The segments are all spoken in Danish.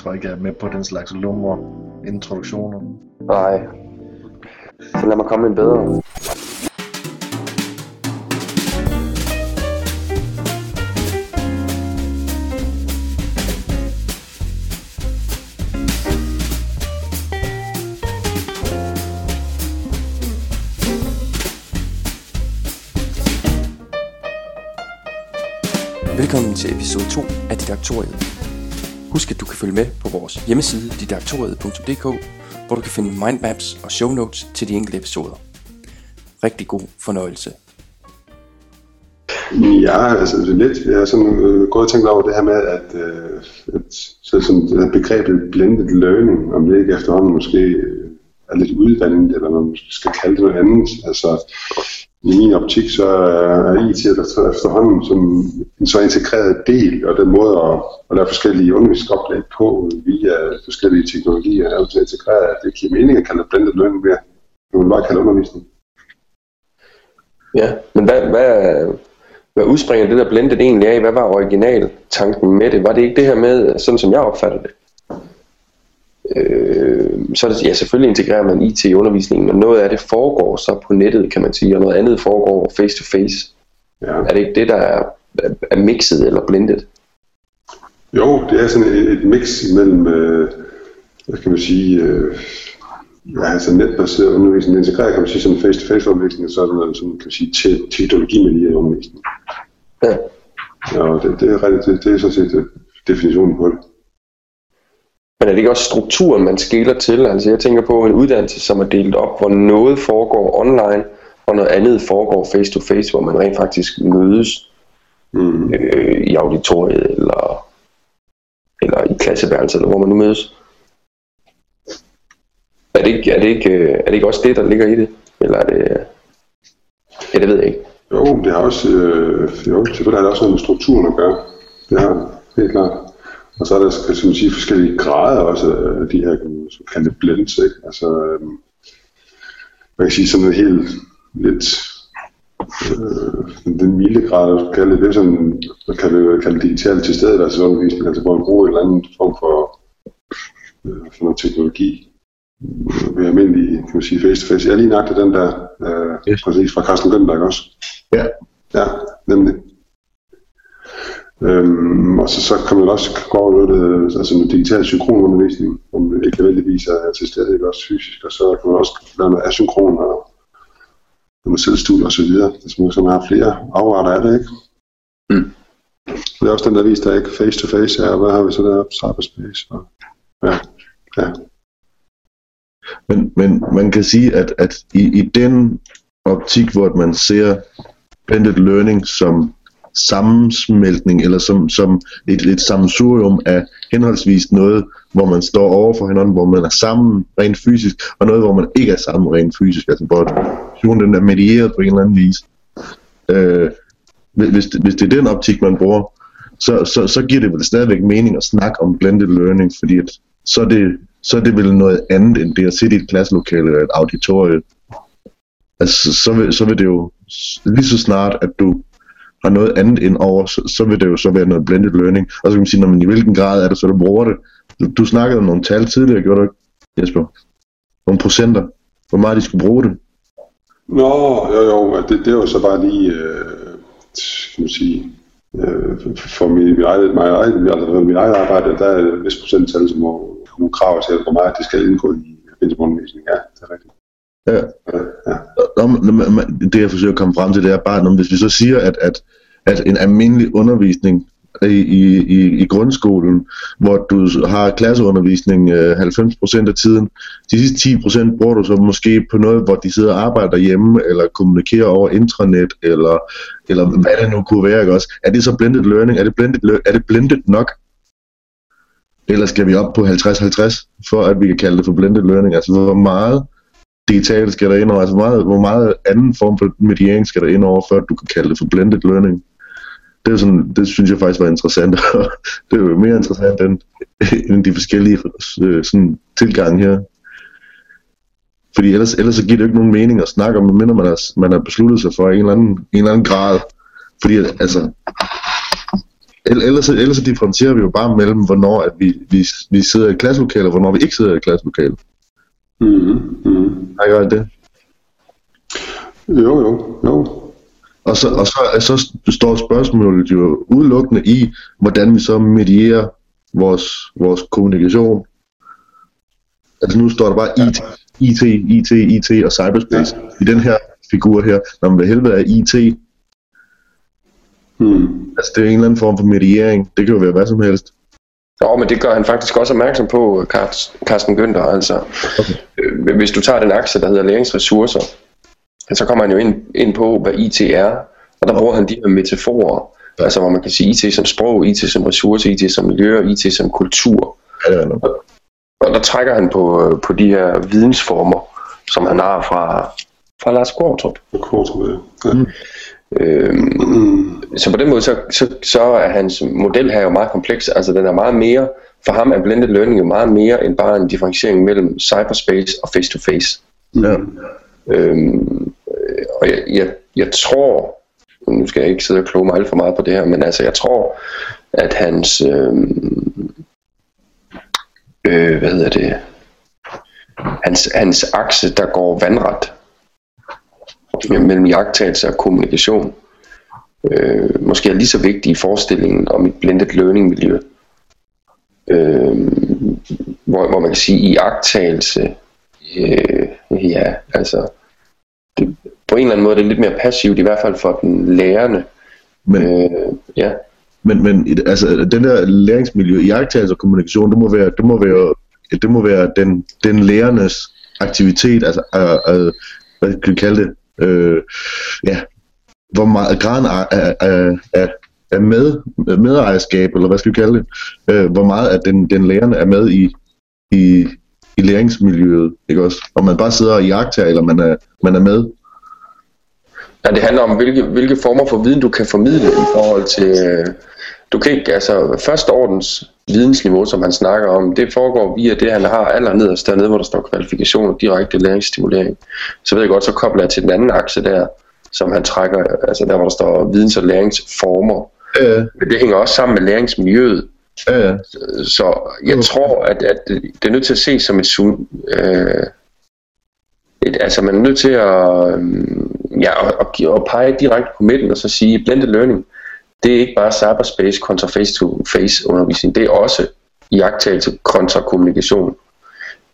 tror ikke, jeg er med på den slags lumre introduktioner. Nej. Så lad mig komme en bedre. Velkommen til episode 2 af Didaktoriet. Husk at du kan følge med på vores hjemmeside didaktoriet.dk, hvor du kan finde mindmaps og show notes til de enkelte episoder. Rigtig god fornøjelse. Ja, altså lidt, jeg har sådan øh, gået og tænkt over det her med, at, øh, at så sådan, det her begrebet blended learning, om det ikke efterhånden måske er lidt udvandet, eller man måske skal kalde det noget andet. Altså, i min optik, så er IT efter, efterhånden som en så integreret del, og den måde at, at lave forskellige undervisningsoplæg på via forskellige teknologier, er så integreret, at det giver mening at kalde det blended learning ved, man bare kalde undervisning. Ja, men hvad, hvad, hvad udspringer det der blended egentlig af? Hvad var original tanken med det? Var det ikke det her med, sådan som jeg opfatter det? Øh, så er det, ja, selvfølgelig integrerer man IT i undervisningen, men noget af det foregår så på nettet, kan man sige, og noget andet foregår face to face. Ja. Er det ikke det, der er, er mixet eller blendet? Jo, det er sådan et, et mix mellem, øh, hvad kan man sige, øh, ja, altså netbaseret undervisning, integreret kan man sige sådan face-to-face undervisning, og så er der noget, kan man sige, te- teknologi med undervisning. Ja. Ja, det, det, er, det, det er sådan set definitionen på det. Men er det ikke også strukturen, man skiller til? Altså jeg tænker på en uddannelse, som er delt op, hvor noget foregår online, og noget andet foregår face to face, hvor man rent faktisk mødes mm. øh, i auditoriet, eller, eller i klasseværelset, eller hvor man nu mødes. Er det, ikke, er, det ikke, øh, er det ikke også det, der ligger i det? Eller er det... Ja, det ved jeg ikke. Jo, det har også, øh, jo, selvfølgelig har det også noget med strukturen at gøre. Det har helt klart. Og så er der kan man sige, forskellige grader også af de her kan det blends. Ikke? Altså, øhm, man kan sige sådan noget helt lidt øh, den milde grad, man kan kalde det, som man kan det, kalde digital tilstedeværelsesundervisning, altså hvor man bruger en eller anden form for, øh, for noget teknologi ved almindelig, kan man sige, face-to-face. Jeg har lige nøjagtigt den der, øh, yes. præcis fra Carsten Gønberg også. Ja. Ja, nemlig. Øhm, og så, så kan man også gå over noget, altså med digital synkronundervisning, om det ikke nødvendigvis er til stede, ikke også fysisk, og så kan man også lave noget asynkron og noget selvstudie og så videre, hvis man så har flere afarter af det, ikke? Mm. Det er også den der viser, der ikke face-to-face er, hvad har vi så der cyberspace, og ja, ja. Men, men man kan sige, at, at i, i den optik, hvor man ser blended learning som sammensmeltning, eller som, som et, et sammensurium af henholdsvis noget, hvor man står over for hinanden, hvor man er sammen rent fysisk, og noget, hvor man ikke er sammen rent fysisk, altså hvor den er medieret på en eller anden vis. Øh, hvis, hvis det er den optik, man bruger, så, så, så giver det vel stadigvæk mening at snakke om blended learning, fordi at, så, er det, så er det vel noget andet, end det at sidde i et klasselokale eller et auditorium. Altså, så vil, så vil det jo lige så snart, at du har noget andet ind over, så, så vil det jo så være noget blended learning. Og så kan man sige, når man i hvilken grad er det så, du bruger det. Du, du snakkede om nogle tal tidligere, gjorde du ikke, Jesper? Nogle procenter. Hvor meget de skulle bruge det. Nå, jo, jo, det, det er jo så bare lige, øh, kan man sige, øh, for mit, mit, eget, mit, eget, altså, mit eget arbejde, der er et vis procenttal, som må må krav til, hvor meget det skal indgå i undervisning. Ja, det er rigtigt. Ja. ja. Det jeg forsøger at komme frem til, det er bare, hvis vi så siger, at, at, at en almindelig undervisning i, i, i grundskolen, hvor du har klasseundervisning øh, 90% af tiden. De sidste 10% bruger du så måske på noget, hvor de sidder og arbejder hjemme, eller kommunikerer over intranet, eller, eller hvad det nu kunne være. Ikke også? Er det så blended learning? Er det blended, er det blended nok? Eller skal vi op på 50-50, for at vi kan kalde det for blended learning? Altså hvor meget digitalt skal der ind over? Altså hvor meget, hvor meget anden form for mediering skal der ind over, før du kan kalde det for blended learning? Det, er sådan, det synes jeg faktisk var interessant. det er jo mere interessant end, end de forskellige øh, sådan, tilgange her. Fordi ellers, ellers så giver det jo ikke nogen mening at snakke om, medmindre man har, man har besluttet sig for en eller anden, en eller anden grad. Fordi altså, ellers, ellers så differentierer vi jo bare mellem, hvornår at vi, vi, vi sidder i et og hvornår vi ikke sidder i et Mm-hmm. Mm-hmm. Har jeg det? Jo, jo, jo. Og så, og så, så står spørgsmålet jo udelukkende i, hvordan vi så medierer vores, vores kommunikation. Altså nu står der bare IT, IT, IT, IT og cyberspace ja. i den her figur her. Når man vil helvede er IT, Hmm. altså det er en eller anden form for mediering. Det kan jo være hvad som helst. Jo, men det gør han faktisk også opmærksom på, Carsten Günther. Altså, Okay. øh, hvis du tager den aktie, der hedder læringsressourcer, så kommer han jo ind, ind på, hvad IT er, og der bruger han de her metaforer, Ja. altså hvor man kan sige IT som sprog, IT som ressource, IT som miljø og IT som kultur. Ja, det er noget. Og der trækker han på, på de her vidensformer, som han har fra, fra Lars. Kort, tror jeg. Ja. Mm. Øhm, så på den måde, så, så, så er hans model her jo meget kompleks. Altså den er meget mere, for ham er blended learning jo meget mere end bare en differentiering mellem cyberspace og face-to-face. Ja. Øhm, øh, og jeg, jeg, jeg tror, nu skal jeg ikke sidde og kloge mig alt for meget på det her, men altså jeg tror, at hans, øhm, øh, hvad hedder det, hans, hans akse, der går vandret mellem jagttagelse og kommunikation, øh, måske er lige så vigtig i forestillingen om et blended learning miljø. Øh, hvor, hvor man kan sige, i jagttagelse, øh, ja, altså, det, på en eller anden måde det er det lidt mere passivt, i hvert fald for den lærende. Men, Øh, ja. men, men altså, den der læringsmiljø, iagttagelse og kommunikation, det må være, det må være, det må være den, den lærernes aktivitet, altså, øh, øh, hvad kan vi kalde det, øh, ja, hvor meget graden af, af, af, med, medejerskab, eller hvad skal vi kalde det, øh, hvor meget at den, den lærerne er med i, i, i læringsmiljøet, ikke også? Om man bare sidder og jagter, eller man er, man er med. Ja, det handler om, hvilke, hvilke former for viden du kan formidle i forhold til... Øh, du kan ikke, altså førsteordens vidensniveau, som han snakker om, det foregår via det, han har allernederst dernede, hvor der står kvalifikationer, direkte læringsstimulering. Så ved jeg godt, så kobler jeg til den anden akse der, som han trækker, altså der, hvor der står videns- og læringsformer. Ja, Men det hænger også sammen med læringsmiljøet. ja. Så jeg Mm. tror, at, at det er nødt til at se som et, øh, et altså man er nødt til at, øhm, ja, at, at, at pege direkte på midten og så sige, blended learning, det er ikke bare cyberspace kontra face-to-face undervisning, det er også iagtagelse kontra kommunikation.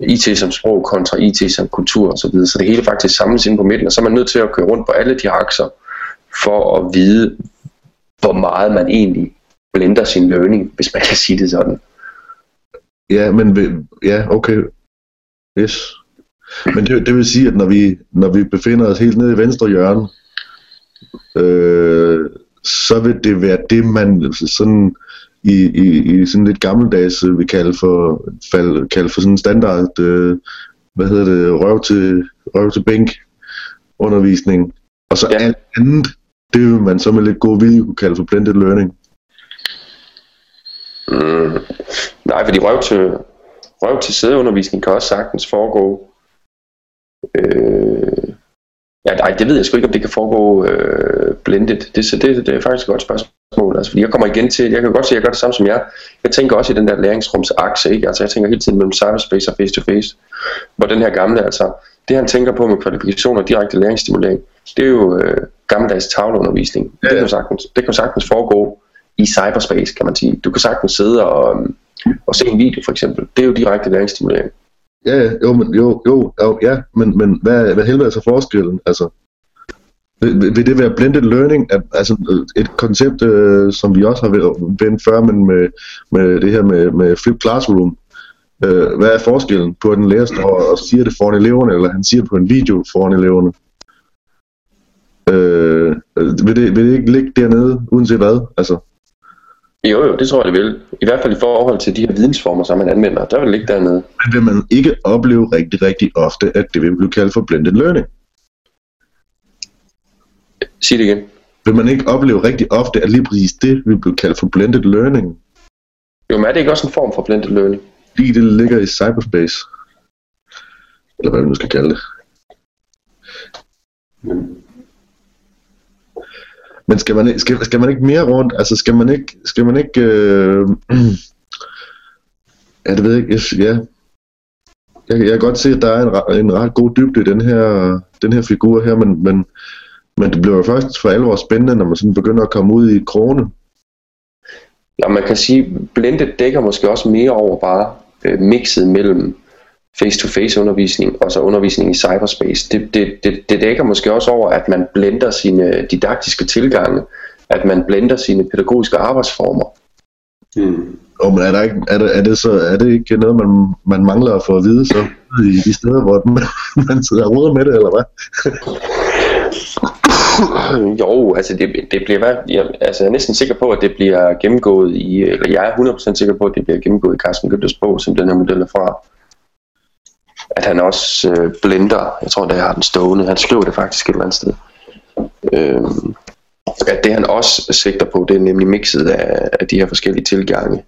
IT som sprog kontra IT som kultur osv. Så, videre. så det hele faktisk samles ind på midten, og så er man nødt til at køre rundt på alle de akser, for at vide, hvor meget man egentlig blender sin learning, hvis man kan sige det sådan. Ja, men ja, okay. Yes. Men det, det vil sige, at når vi, når vi befinder os helt nede i venstre hjørne, øh, så vil det være det, man sådan i, i, i sådan lidt gammeldags øh, vil kalde for, fald, kalde for sådan en standard, øh, hvad hedder det, røv til, røv til bænk undervisning. Og så Ja. ja. alt andet, det vil man så med lidt god vilje kunne kalde for blended learning. Mm. Nej, fordi røv til, røv til sædeundervisning kan også sagtens foregå. Øh, ja, nej, det ved jeg sgu ikke, om det kan foregå øh, blended. Det, så det, det er faktisk et godt spørgsmål. Altså, fordi jeg kommer igen til, jeg kan godt se, at jeg gør det samme som jer. Jeg tænker også i den der læringsrumsakse, ikke? Altså, jeg tænker hele tiden mellem cyberspace og face-to-face. Hvor den her gamle, altså, det han tænker på med kvalifikationer og direkte læringsstimulering, det er jo øh, gammeldags tavleundervisning. Ja, Det, kan sagtens, det kan sagtens foregå i cyberspace, kan man sige. Du kan sagtens sidde og, øhm, og se en video, for eksempel. Det er jo direkte læringsstimulering. Ja, ja, jo, men, jo, jo, jo, ja, men, men hvad, hvad helvede er så forskellen? Altså, vil, vil- det være blended learning? At, altså et koncept, øh, som vi også har vendt før, men med, med det her med, med flip classroom. Øh, hvad er forskellen på, at en lærer står og siger det foran eleverne, eller han siger det på en video foran eleverne? Øh, vil, det, vil det ikke ligge dernede, uanset hvad? Altså, Jo, jo, det tror jeg, det vil. I hvert fald i forhold til de her vidensformer, som man anvender. Der vil det ligge dernede. men vil man ikke opleve rigtig, rigtig ofte, at det vil blive kaldt for blended learning? Sig det igen. vil man ikke opleve rigtig ofte, at lige præcis det vil blive kaldt for blended learning, Jo, men er det ikke også en form for blended learning? fordi det ligger i cyberspace? Eller hvad man nu skal kalde det. Men, men skal man, ikke- skal, skal man ikke mere rundt? Altså skal man ikke, skal man ikke, øh, ja det ved jeg ikke, ja. Jeg, jeg kan godt se, at der er en, en ret god dybde i den her, den her figur her, men, men, men det bliver jo først for alvor spændende, når man sådan begynder at komme ud i krone. Ja, man kan sige, Blended dækker måske også mere over bare øh, mixet mellem face-to-face undervisning og så undervisning i cyberspace. Det, det, det, det dækker måske også over, at man blender sine didaktiske tilgange, at man blender sine pædagogiske arbejdsformer. Mm. Og men er, der ikke, er, det, er, det så, er det ikke noget, man, man mangler at få at vide så i de steder, hvor man, man sidder og ruder med det, eller hvad? Jo, altså det, det bliver, jeg, altså jeg er næsten sikker på, at det bliver gennemgået i, eller jeg er 100% sikker på, at det bliver gennemgået i Carsten Gøttes bog, som den her model er fra. At han også øh, blender, jeg tror, det har den stående, han skriver det faktisk et eller andet sted. Øhm, at det han også sigter på, det er nemlig mixet af, af de her forskellige tilgange.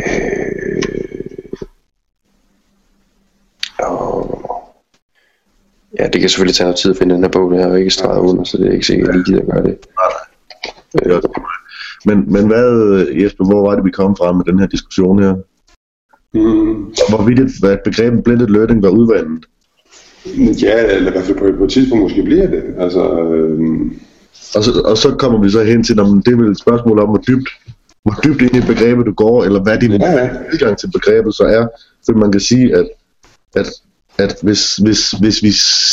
Øh, Ja, det kan selvfølgelig tage noget tid at finde den her bog, det har jeg ikke streget under, så det er ikke sikkert, at jeg lige gider gøre det. Ja. Men, men hvad, Jesper, hvor var det, vi kom fra med den her diskussion her? Mm. Hvorvidt et, hvad begrebet blended learning var udvandet? Ja, eller i hvert fald på, på et tidspunkt måske bliver det. Altså, øhm, Og så, og så kommer vi så hen til, om det er vel et spørgsmål om, hvor dybt, hvor dybt ind i begrebet du går, eller hvad din ja, ja. tilgang til begrebet så er. For man kan sige, at, at, at hvis, hvis, hvis vi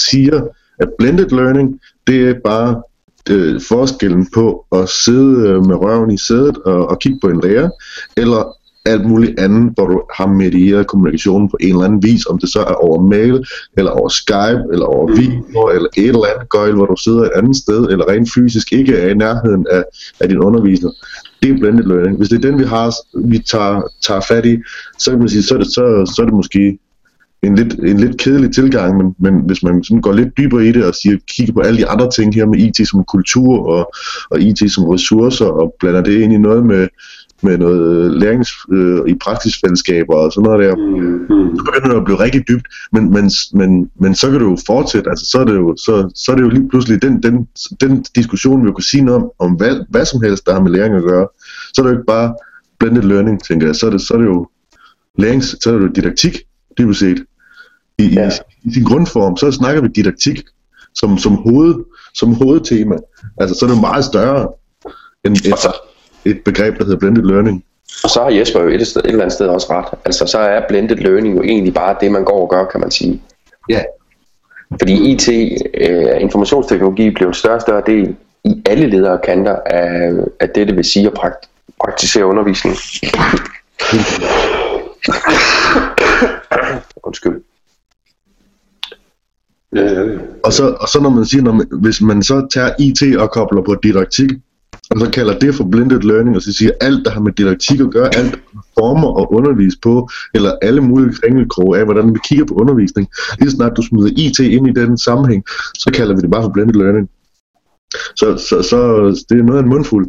siger, at blended learning, det er bare øh, forskellen på at sidde øh, med røven i sædet og, og kigge på en lærer, eller alt muligt andet, hvor du har medieret kommunikationen på en eller anden vis, om det så er over mail, eller over Skype, eller over video, eller et eller andet gøjl, hvor du sidder et andet sted, eller rent fysisk ikke er i nærheden af, af din underviser. Det er blended learning. Hvis det er den, vi har, vi tager, tager fat i, så kan man sige, så er det, så, så er det måske en lidt, en lidt kedelig tilgang, men, men hvis man sådan går lidt dybere i det og siger, kigger på alle de andre ting her med IT som kultur og, og IT som ressourcer og blander det ind i noget med, med noget lærings øh, i praksisfællesskaber og sådan noget der, mm, mm. så begynder det at blive rigtig dybt, men, men, men, men så kan du jo fortsætte, altså så er det jo, så, så er det jo lige pludselig den, den, den diskussion, vi kunne sige noget om, om hvad, hvad som helst, der har med læring at gøre, så er det jo ikke bare blended learning, tænker jeg, så er det, så er det jo lærings, så er det jo didaktik, dybest set, i, ja. I, i sin grundform, så snakker vi didaktik som, som, hoved, som hovedtema, altså så er det meget større end et, så, et begreb, der hedder blended learning. og så har Jesper jo et, sted, et eller andet sted også ret. Altså så er blended learning jo egentlig bare det, man går og gør, kan man sige. Ja, Fordi IT, øh, informationsteknologi, bliver en større og større del i alle ledere og kanter af, af det, det vil sige at prakt, praktisere undervisning. Undskyld. Ja, ja. Og så, og så når man siger, når man, hvis man så tager IT og kobler på didaktik, og så kalder det for blended learning, og så siger alt, der har med didaktik at gøre, alt former og undervise på, eller alle mulige kringelkroge af, hvordan vi kigger på undervisning, lige så snart du smider IT ind i den sammenhæng, så kalder vi det bare for blended learning. Så, så, så det er noget af en mundfuld.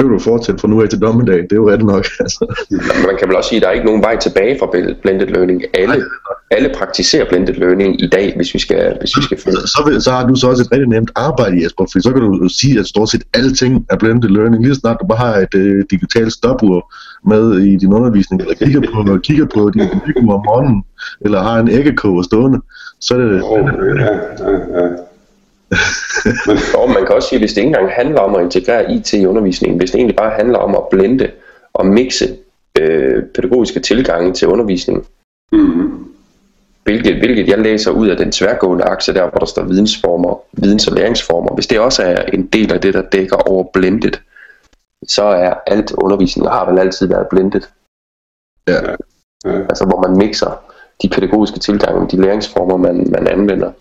Så kan du fortsætte fra nu af til dommedag, det er jo ret nok. Altså. Man kan vel også sige, at der er ikke nogen vej tilbage fra blended learning. Alle, alle praktiserer blended learning i dag, hvis vi skal, hvis vi skal finde. Så, så, vil- så har du så også et rigtig nemt arbejde, Jesper, for så kan du sige, at stort set alting er blended learning, lige snart du bare har et øh, digitalt stopur med i din undervisning, eller kigger på, kigger på din computer om morgenen, eller har en æggekoger stående, så er det... Oh, ja, ja, ja. Og man kan også sige, at hvis det ikke engang handler om at integrere IT i undervisningen, hvis det egentlig bare handler om at blende og mixe øh, pædagogiske tilgange til undervisningen, Mm. hvilket, hvilket jeg læser ud af den tværgående akse der, hvor der står vidensformer, videns- og læringsformer, hvis det også er en del af det, der dækker over blendet, så er alt undervisning og har vel altid været blendet. Ja. Ja. Altså hvor man mixer de pædagogiske tilgange de læringsformer, man, man anvender.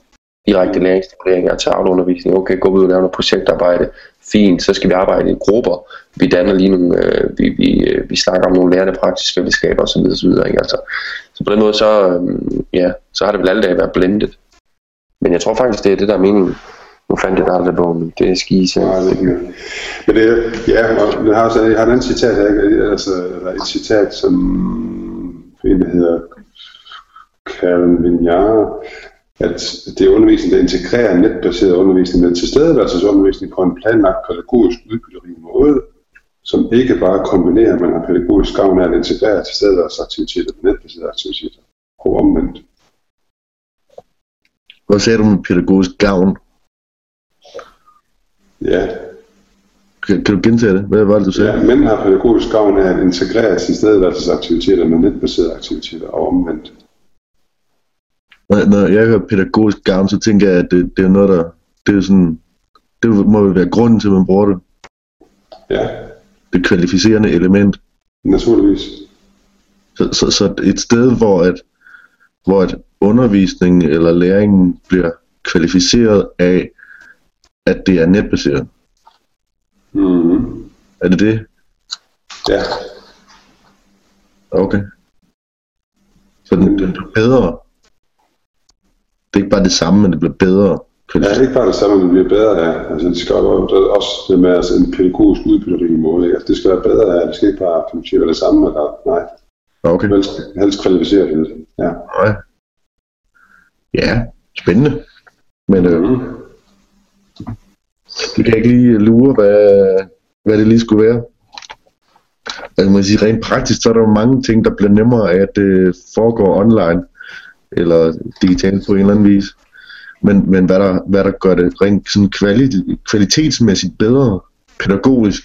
Direkte læringsstimulering tager undervisning. Okay, gå ud og lave noget projektarbejde. Fint, så skal vi arbejde i grupper. Vi danner lige nogle, øh, vi, vi, øh, vi snakker om nogle lærende praksisfællesskaber osv. osv. Ikke? Altså, så på den måde, så, øh, ja, så har det vel alle dage været blendet. Men jeg tror faktisk, det er det, der er meningen. Nu fandt jeg det aldrig på, men det er skise. Nej, det er ikke. Men det, ja, og jeg har, også, jeg har en anden citat her, altså der er et citat, som en, der hedder Karen Vignard, at det er undervisning, der integrerer netbaseret undervisning med tilstedeværelsesundervisning på en planlagt pædagogisk udbytterig måde, som ikke bare kombinerer, men har pædagogisk gavn af at integrere tilstedeværelsesaktiviteter med netbaserede aktiviteter og omvendt. Hvad sagde du med pædagogisk gavn? Ja, Kan, kan du gentage det? Hvad var det, du sagde? ja mænd har pædagogisk gavn af at integrere tilstedeværelsesaktiviteter med netbaserede aktiviteter og omvendt. Når, når jeg hører pædagogisk gavn, så tænker jeg, at det, det er noget, der... Det er sådan... Det må jo være grunden til, at man bruger det. Ja, Det kvalificerende element. naturligvis. Så, så, så et sted, hvor at, hvor at undervisningen eller læringen bliver kvalificeret af, at det er netbaseret. Mm-hmm. Er det det? Ja, Okay. Så den, den bliver bedre. Det er ikke bare det samme, men det bliver bedre. Ja, det er ikke bare det samme, men det bliver bedre af. Altså, det skal det også det med altså, en pædagogisk udbytterig måde. Ikke? Altså, det skal være bedre af. Det skal ikke bare være det samme. Eller, nej, Okay. helst, helst kvalificeret. lidt. Ja. Nej. Ja, spændende. Men øh, Mm. det kan jeg ikke lige lure, hvad, hvad det lige skulle være. Altså man kan sige, rent praktisk, så er der jo mange ting, der bliver nemmere af, at det foregår online, eller digitalt på en eller anden vis. Men, men hvad, der, hvad der gør det rent sådan kvali- kvalitetsmæssigt bedre, pædagogisk,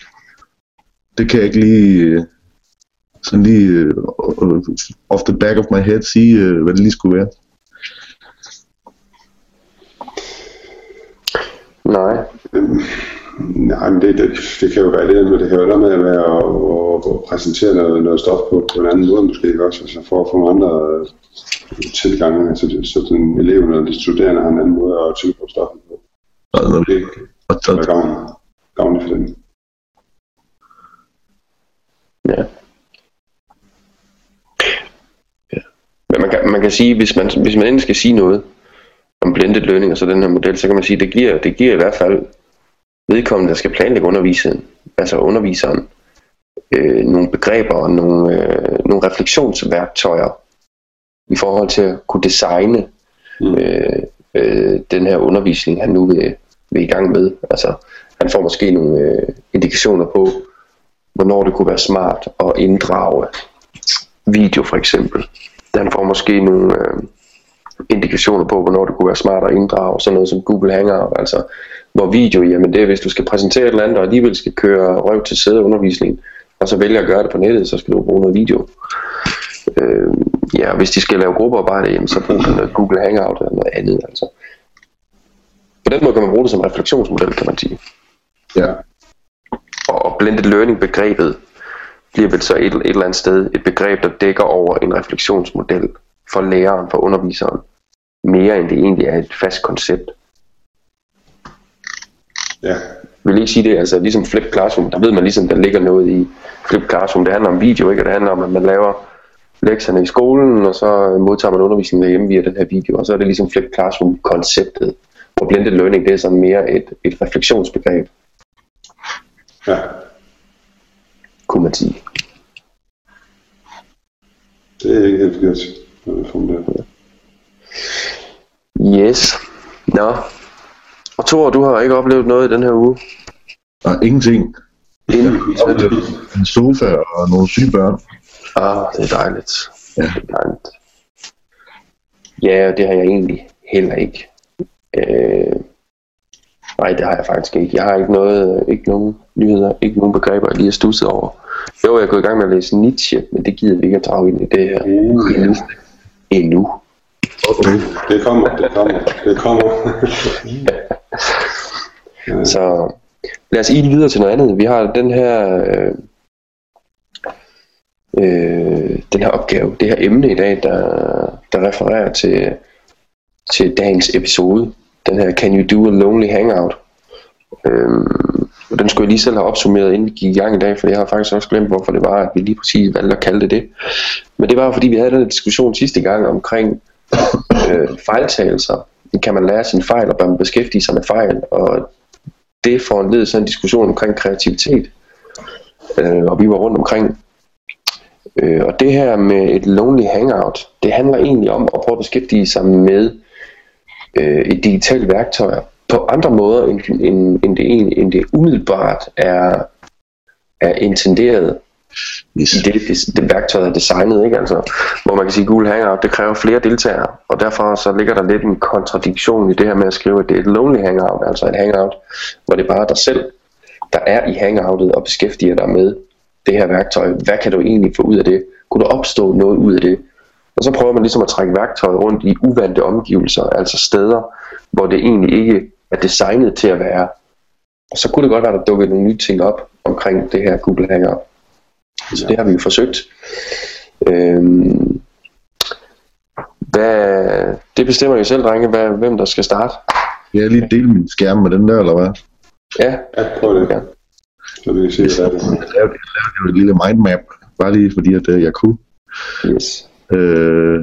det kan jeg ikke lige, øh, sådan lige øh, off the back of my head sige, øh, hvad det lige skulle være. Nej. Nej, men det, det, det kan jo være det, men det kan jo være med at, være at, at, at præsentere noget, noget stof på, på en anden måde måske ikke også, altså for at få nogle andre tilgange, altså det, så den eleven eller de studerende har en anden måde at tilgå stoffet på. Og, Det kan være gavn, gavnligt for dem. Ja. ja. Men man kan, man kan sige, hvis man, hvis man endelig skal sige noget om blended learning og så den her model, så kan man sige, det giver, det giver i hvert fald vedkommende, der skal planlægge underviseren, altså underviseren, øh, nogle begreber og nogle, øh, nogle refleksionsværktøjer i forhold til at kunne designe Mm. øh, øh, den her undervisning, han nu vil, vil i gang med. Altså, han får måske nogle øh, indikationer på, hvornår det kunne være smart at inddrage video for eksempel. Han får måske nogle øh, indikationer på, hvornår det kunne være smart at inddrage sådan noget som Google Hangout. Altså, hvor video, jamen det er, hvis du skal præsentere et eller andet, og alligevel skal køre røv til sæde undervisning, og så vælger at gøre det på nettet, så skal du bruge noget video. Øh, ja, hvis de skal lave gruppearbejde, jamen, så brug noget Google Hangout eller noget andet. Altså. På den måde kan man bruge det som refleksionsmodel, kan man sige. ja. Og blended learning begrebet bliver vel så et, et eller andet sted et begreb, der dækker over en refleksionsmodel for læreren, for underviseren, mere end det egentlig er et fast koncept. Ja, vil ikke sige det, altså ligesom Flip Classroom, der ved man ligesom, der ligger noget i Flip Classroom, det handler om video, ikke? Og det handler om, at man laver lektierne i skolen, og så modtager man undervisningen derhjemme via den her video, og så er det ligesom Flip Classroom-konceptet, hvor blended learning, det er sådan mere et, et refleksionsbegreb, ja. kunne man sige. Det er ikke helt forkert. når det er formuleret. Yes. Nå. Og Thor, du har ikke oplevet noget i den her uge? Og ingenting. En sofa og nogle syge børn. Ah, det er dejligt. Ja. Det er dejligt. Ja, det har jeg egentlig heller ikke. Øh, nej, det har jeg faktisk ikke. Jeg har ikke noget, ikke nogen nyheder, ikke nogen begreber, jeg lige har stusset over. Jo, jeg er gået i gang med at læse Nietzsche, men det gider vi ikke at drage ind i det her endnu. Endnu. Okay. Det kommer, det kommer, det kommer. Så lad os ile videre til noget andet. Vi har den her, øh, øh, den her opgave, det her emne i dag, der, der refererer til, til dagens episode. Den her Can You Do a Lonely Hangout? Øhm, og den skulle jeg lige selv have opsummeret, inden vi gik i gang i dag, for jeg har faktisk også glemt, hvorfor det var, at vi lige præcis valgte at kalde det det. Men det var, fordi vi havde den diskussion sidste gang omkring øh, fejltagelser. Kan man lære sine fejl, og bør man beskæftige sig med fejl? Og det foranledede så en diskussion omkring kreativitet. Øh, og vi var rundt omkring. Øh, og det her med et lonely hangout, det handler egentlig om at prøve at beskæftige sig med øh, et digitalt værktøj på andre måder, end, end, end, det, end det umiddelbart er, er intenderet yes. i det, det, det værktøj er designet, ikke? Altså, hvor man kan sige, at Google Hangout, det kræver flere deltagere, og derfor så ligger der lidt en kontradiktion i det her med at skrive, at det er et lonely hangout, altså et hangout, hvor det er bare dig selv, der er i hangoutet og beskæftiger dig med det her værktøj. Hvad kan du egentlig få ud af det? Kunne der opstå noget ud af det? Og så prøver man ligesom at trække værktøjet rundt i uvante omgivelser, altså steder, hvor det egentlig ikke er designet til at være. Og så kunne det godt være, at der dukkede nogle nye ting op omkring det her Google Hangout. Så det har vi jo forsøgt. Øhm, hvad, det bestemmer jo selv, drenge, hvad, hvem der skal starte. Jeg lige dele min skærm med den der, eller hvad? Ja, ja prøv det. Ja. Så vi se, hvad det er. Jeg lavede, jeg lavede et lille mindmap, bare lige fordi, at øh, jeg kunne. Yes. Øh,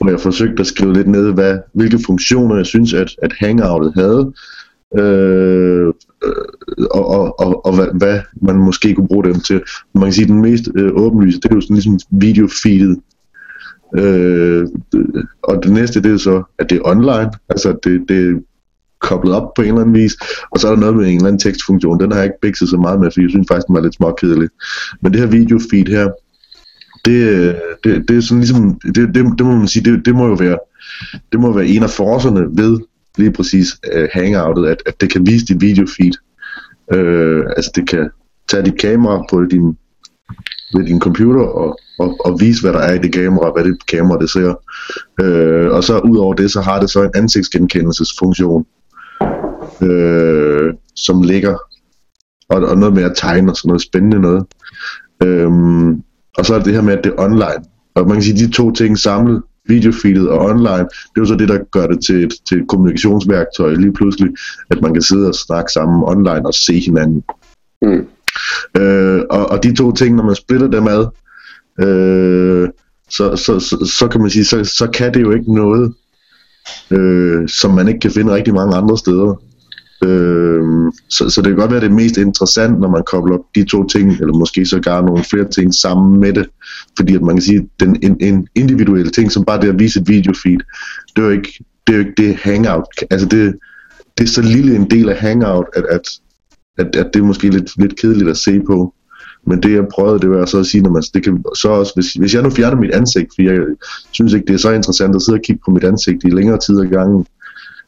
hvor jeg forsøgte at skrive lidt ned, hvad, hvilke funktioner jeg synes, at, at Hangoutet havde, øh, og, og, og, og hvad, hvad man måske kunne bruge dem til. Man kan sige, at den mest øh, åbenlyse, det er jo sådan ligesom videofeedet. Øh, og det næste, det er så, at det er online, altså det, det koblet op på en eller anden vis, og så er der noget med en eller anden tekstfunktion, den har jeg ikke bikset så meget med, for jeg synes faktisk, den var lidt småkedelig. Men det her videofeed her, det, det, det er sådan ligesom, det, det, det må man sige, det, det må jo være, det må være en af forserne ved lige præcis uh, hangoutet, at, at det kan vise dit videofeed. Uh, altså det kan tage dit kamera på din, ved din computer og, og, og vise, hvad der er i det kamera, hvad det kamera det ser. Øh, og så ud over det, så har det så en ansigtsgenkendelsesfunktion, uh, som ligger, og, og noget med at tegne og sådan noget spændende noget. Um, og så er det det her med, at det er online. Og man kan sige, at de to ting samlet, videofeedet og online, det er jo så det, der gør det til et, til et kommunikationsværktøj lige pludselig, at man kan sidde og snakke sammen online og se hinanden. Mm. Øh, og, og de to ting, når man splitter dem ad, øh, så, så, så, så kan man sige, så, så kan det jo ikke noget, øh, som man ikke kan finde rigtig mange andre steder. Øh, så, så det kan godt være det mest interessant, når man kobler de to ting, eller måske så gør nogle flere ting sammen med det. Fordi at man kan sige, at den, en, en individuel ting, som bare det at vise et videofeed, det er jo ikke det, er jo ikke det hangout. Altså det, det er så lille en del af hangout, at, at, at, at det er måske lidt, lidt kedeligt at se på. Men det jeg prøvede, det var så at sige, når man, det kan så også, hvis, hvis jeg nu fjerner mit ansigt, for jeg synes ikke, det er så interessant at sidde og kigge på mit ansigt i længere tid ad gangen,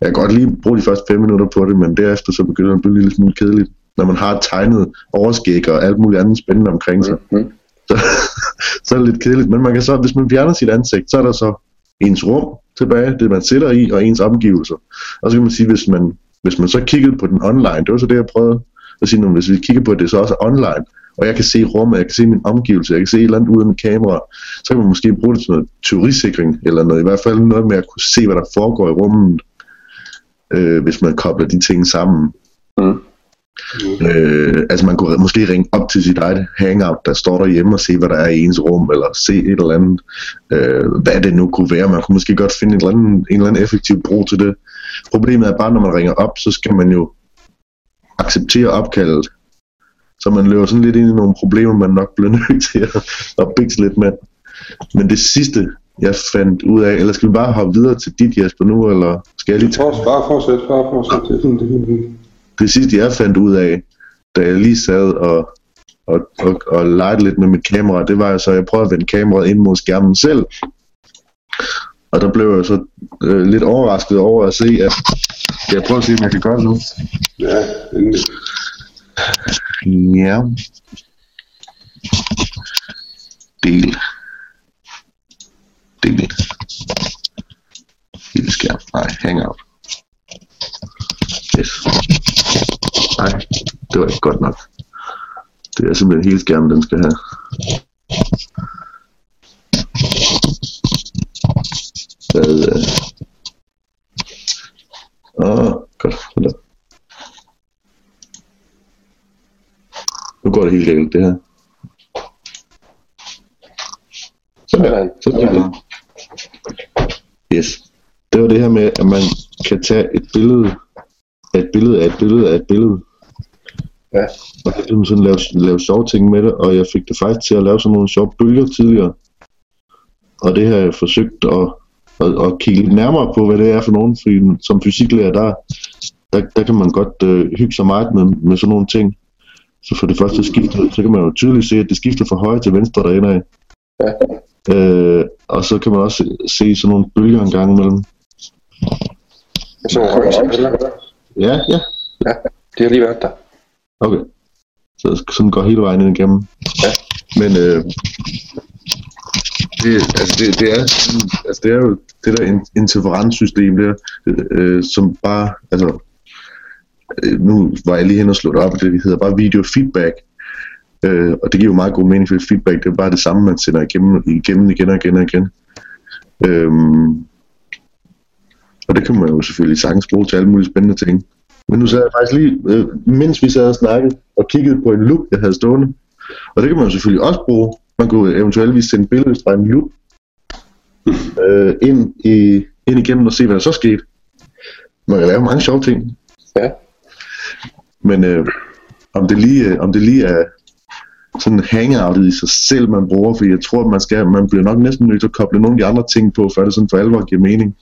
jeg kan godt lige bruge de første 5 minutter på det, men derefter så begynder det at blive lidt smule kedeligt, når man har tegnet overskæg og alt muligt andet spændende omkring sig. Mm-hmm. Så, så er det lidt kedeligt, men man kan så, hvis man fjerner sit ansigt, så er der så ens rum tilbage, det man sidder i, og ens omgivelser. Og så kan man sige, hvis man, hvis man så kiggede på den online, det var så det, jeg prøvede at sige, hvis vi kigger på det, så også online, og jeg kan se rummet, jeg kan se min omgivelse, jeg kan se et eller andet af mit kamera, så kan man måske bruge det til noget teorisikring, eller noget, i hvert fald noget med at kunne se, hvad der foregår i rummet, øh, hvis man kobler de ting sammen. Mm. Øh, altså man kunne måske ringe op til sit eget hangout, der står derhjemme og se, hvad der er i ens rum, eller se et eller andet, øh, hvad det nu kunne være. Man kunne måske godt finde en eller, anden, en eller anden effektiv brug til det. Problemet er bare, når man ringer op, så skal man jo acceptere opkaldet. Så man løber sådan lidt ind i nogle problemer, man nok bliver nødt til at, at bikse lidt med. Men det sidste, jeg fandt ud af, eller skal vi bare hoppe videre til dit Jesper nu, eller skal jeg lige tage? Bare fortsæt, bare fortsæt, det er fint, det sidste jeg fandt ud af, da jeg lige sad og, og, og, og legede lidt med mit kamera, det var så, at jeg prøvede at vende kameraet ind mod skærmen selv. Og der blev jeg så øh, lidt overrasket over at se, at jeg prøver at se, om jeg kan gøre det nu. Ja, endelig. Ja. Del del. Hele skærm. Nej, hangout. Yes. Nej, det var ikke godt nok. Det er simpelthen hele skærmen, den skal have. Hvad, øh... Åh, oh, godt. Hold Nu går det helt galt, det her. Sådan. Sådan. Yes. Det var det her med, at man kan tage et billede af et billede af et billede af et billede. Ja. Og så kan sådan lave, lave sjove ting med det, og jeg fik det faktisk til at lave sådan nogle sjove bølger tidligere. Og det har jeg forsøgt at og, og kigge lidt nærmere på, hvad det er for nogen, fordi som fysiklærer, der, der, der kan man godt øh, hygge sig meget med, med sådan nogle ting. Så for det første skifter, så kan man jo tydeligt se, at det skifter fra højre til venstre derinde af. Ja. Øh, og så kan man også se sådan nogle bølger en gang imellem. Så nogle orange piller. Ja, ja, Ja, det har lige været der. okay. Så sådan går hele vejen ind igennem. Ja. Men øh, det, altså det, det, er, sådan- altså det er jo det der in- interferenssystem der, øh, som bare, altså, øh, nu var jeg lige hen og slået op, det hedder bare video feedback. Øh, og det giver jo meget god mening, for feedback det er bare det samme, man sender igennem, igennem igen og igen og igen. Øhm, og det kan man jo selvfølgelig sagtens bruge til alle mulige spændende ting. Men nu sad jeg faktisk lige, øh, mens vi sad og snakkede, og kiggede på en loop, jeg havde stående. Og det kan man jo selvfølgelig også bruge. Man kunne eventuelt sende billedet fra en loop øh, ind, i, ind igennem og se, hvad der så skete. Man kan lave mange sjove ting. Ja. Men øh, om, det lige, øh, om det lige er sådan hangoutet i sig selv, man bruger, for jeg tror, man, skal, man bliver nok næsten nødt til at koble nogle af de andre ting på, før det sådan for alvor giver mening.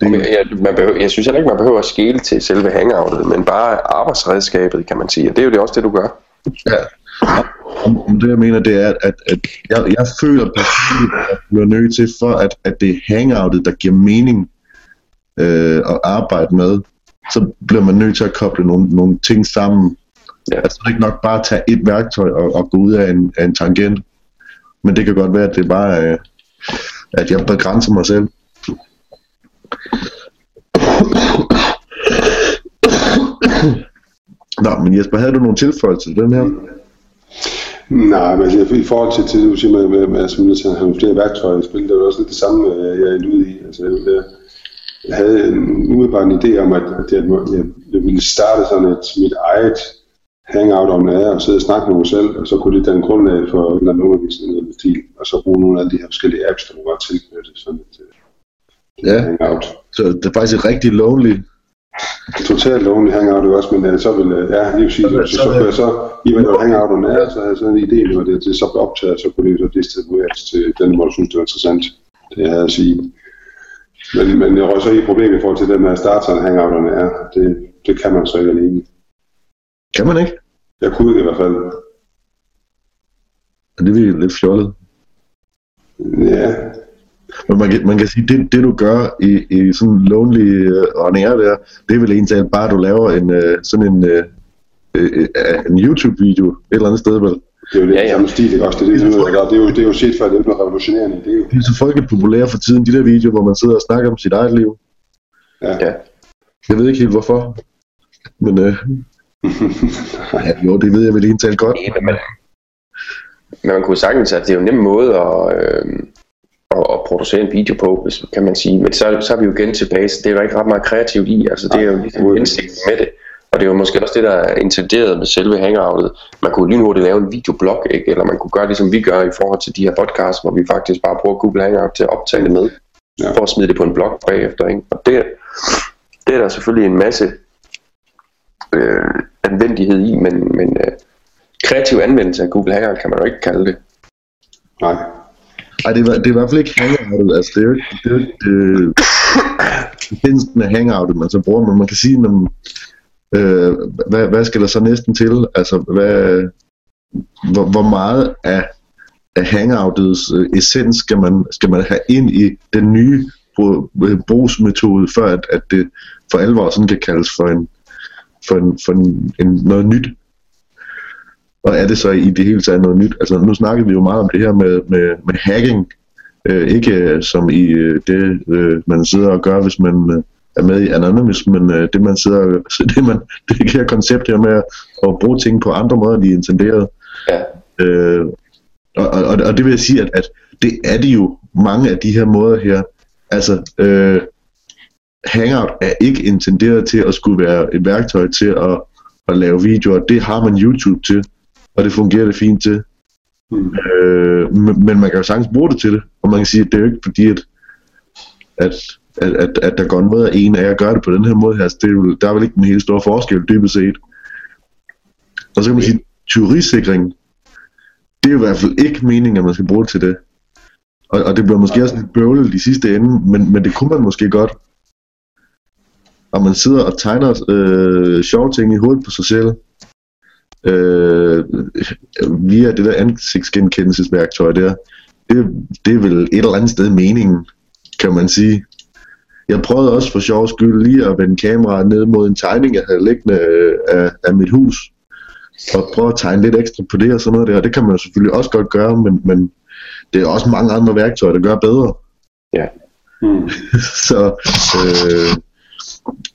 Det, Men jeg, man behøver, jeg synes heller ikke, man behøver at skele til selve hangoutet, men bare arbejdsredskabet, kan man sige. Og det er jo det også det, du gør. Ja. Om det jeg mener, det er, at, at jeg, jeg føler personligt, at jeg bliver nødt til, for at, at det er hangoutet, der giver mening øh, at arbejde med, så bliver man nødt til at koble nogle, nogle ting sammen. Ja. Altså det er ikke nok bare at tage et værktøj og, og gå ud af en, af en tangent. Men det kan godt være, at det er bare, øh, at jeg begrænser mig selv. Nå, men Jesper, havde du nogle tilføjelser til den her? Nej, men altså, i forhold til, til du siger med, med, med at have flere værktøjer i spil, det var også lidt det samme, øh, jeg er ude i. Altså, jeg, jeg havde en umiddelbart en idé om, at, at jeg, jeg, jeg ville starte sådan et mit eget hangout om det er, og sidde og snakke med mig selv, og så kunne det danne grundlag for en eller anden undervisning eller stil, og så bruge nogle af de her forskellige apps, der var tilknyttet sådan et, øh, Ja. hangout. Så det er faktisk et rigtig lonely. Totalt lovende hangout også, men uh, så vil, uh, ja, lige præcis, så, så, så, jeg så, i at hangouten er, så havde jeg sådan en idé, med det, det så blev optaget, så kunne det så distribueres til den, hvor du synes, det var interessant, det jeg havde at sige. Men, men jeg røg så i problemet i forhold til det med at starte sådan hangouterne er, det, det kan man så ikke alene. Kan man ikke? Jeg kunne i hvert fald. Og det virker lidt fjollet. Ja, Men man kan, man kan sige, det, det du gør i, i sådan en lonely uh, der, det er vel egentlig bare, at du laver en, uh, sådan en, uh, uh, en YouTube-video et eller andet sted, vel? det er jo lidt Ja, ja, samme stil, ikke også? Det er, det, det, det, det, er jo, det er jo set for, at det er noget revolutionerende. Det er jo, Det er så folk populære for tiden, de der videoer, hvor man sidder og snakker om sit eget liv. ja. Ja. Jeg ved ikke helt hvorfor. Men uh, ja, jo, det ved jeg vel egentlig godt. Ja, men, men man kunne sagtens, at det er jo en nem måde at, øh, at, at producere en video på, hvis, kan man sige. Men så, så er vi jo igen tilbage, så det er der ikke ret meget kreativt i. Altså, det er jo ligesom indsigten med det. Og det er jo måske også det, der er intenderet med selve hangoutet. Man kunne lynhurtigt lave en videoblog, ikke? eller man kunne gøre ligesom vi gør i forhold til de her podcasts, hvor vi faktisk bare bruger Google Hangout til at optage det med, Ja. for at smide det på en blog bagefter. Ikke? Og det, det er der selvfølgelig en masse øh, anvendelighed i, men, men øh, kreativ anvendelse af Google Hangout kan man jo ikke kalde det. Nej. Ej, det er, det er i hvert fald ikke hangoutet. Altså, det er jo ikke, det er jo ikke øh, essensen af hangoutet, man så bruger. Men man kan sige, når, øh, hvad, hvad skal der så næsten til? Altså, hvad, hvor, hvor meget af, af hangoutets øh, essens skal man, skal man have ind i den nye bru- brugsmetode, før at, at det for alvor sådan kan kaldes for en, for en, for en, en noget nyt. Og er det så i det hele taget noget nyt? Altså nu snakker vi jo meget om det her med, med, med hacking, øh, ikke øh, som i øh, det, øh, man sidder og gør, hvis man øh, er med i Anonymous, men øh, det man sidder, så det, man, det her koncept her med at, at bruge ting på andre måder, end de er intenderet. Ja. Øh, og, og, og det vil jeg sige, at, at det er det jo mange af de her måder her. Altså, øh, Hangout er ikke intenderet til at skulle være et værktøj til at, at lave videoer. Det har man YouTube til, og det fungerer det fint til. Mm. Øh, men man kan jo sagtens bruge det til det, og man kan sige, at det er jo ikke fordi, at, at, at, at, at der går noget af en af at gøre det på den her måde her. Så det er jo, der er vel ikke en helt stor forskel, dybest set. Og så kan man sige, tyverisikring, det er jo i hvert fald ikke meningen, at man skal bruge det til det. Og, og det bliver måske også lidt bøvlet i sidste ende, men, men det kunne man måske godt. Og man sidder og tegner øh, sjove ting i hovedet på sig selv, øh, via det der ansigtsgenkendelsesværktøj der, det, det er vel et eller andet sted meningen, kan man sige. Jeg prøvede også for sjov skyld lige at vende kameraet ned mod en tegning, jeg havde liggende øh, af, af mit hus. Og prøve at tegne lidt ekstra på det og sådan noget der. Det kan man selvfølgelig også godt gøre, men, men det er også mange andre værktøjer, der gør bedre. Ja. Mm. Så, øh,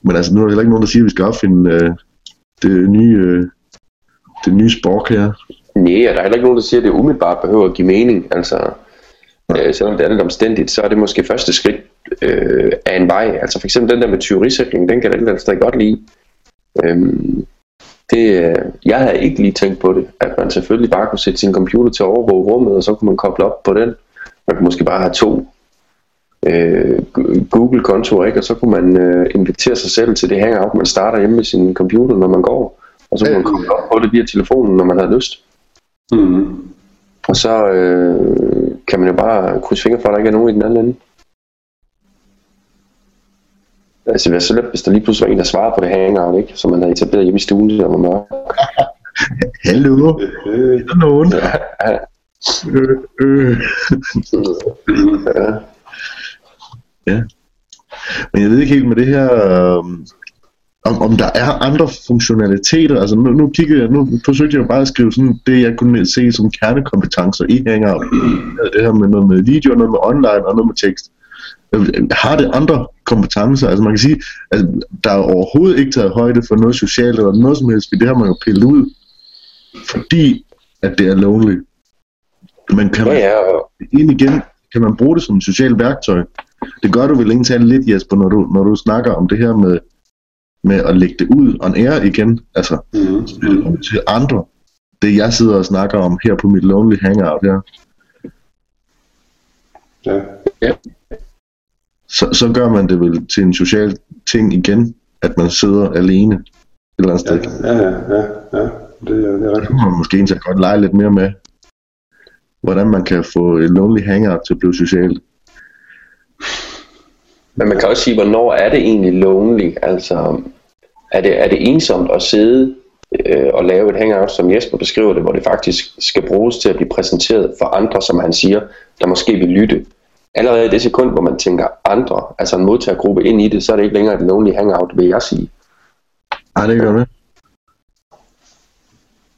men altså nu er der heller ikke nogen, der siger, at vi skal opfinde øh, det nye, øh, det nye spork her. Nej, og der er heller ikke nogen, der siger, at det umiddelbart behøver at give mening. Altså, øh, selvom det er lidt omstændigt, så er det måske første skridt øh, af en vej. Altså for eksempel den der med tyverisikring, den kan jeg rigtig stadig godt lide. Øhm, det, øh, jeg havde ikke lige tænkt på det, at man selvfølgelig bare kunne sætte sin computer til at overvåge rummet, og så kunne man koble op på den. Man kunne måske bare have to øh, Google-kontoer, ikke? og så kunne man øh, invitere sig selv til det hangout, man starter hjemme med sin computer, når man går. Og så kunne man koble op på det via telefonen, når man har lyst. Mm. Og så øh, kan man jo bare krydse fingre for, at der ikke er nogen i den anden ende. Altså være så let, hvis der lige pludselig var en, der svarede på det hangout, ikke? Som man havde etableret hjemme i stuen, der var mørkt. Hallo, Øh, er der nogen? Ja, Øh, øh. ja. Men jeg ved ikke helt med det her, øh, om, om der er andre funktionaliteter. Altså nu, nu kiggede jeg, nu forsøgte jeg bare at skrive sådan det, jeg kunne se som kernekompetencer i Hangout. Det her med noget med video, noget med online og noget med tekst. Har det andre kompetencer? Altså man kan sige, at der er overhovedet ikke taget højde for noget socialt eller noget som helst, for det har man jo pillet ud, fordi at det er lonely. Men kan Ja, man ja, og, ind igen, kan man bruge det som et socialt værktøj. Det gør du vel egentlig lidt, Jesper, når du, når du snakker om det her med, med at lægge det ud on air igen, altså mm. ud til andre. Det jeg sidder og snakker om her på mit Lonely Hangout her, Ja. så, så gør man det vel til en social ting igen, at man sidder alene et eller andet Ja, sted. ja, ja, ja, ja. Det, er, det er rigtigt. man måske egentlig godt lege lidt mere med, hvordan man kan få et Lonely Hangout til at blive socialt. Men man kan også sige, hvornår er det egentlig lonely? Altså, er det, er det ensomt at sidde øh, og lave et hangout, som Jesper beskriver det, hvor det faktisk skal bruges til at blive præsenteret for andre, som han siger, der måske vil lytte. Allerede i det sekund, hvor man tænker andre, altså en modtagergruppe ind i det, så er det ikke længere et lonely hangout, vil jeg sige. Ej, det gør det.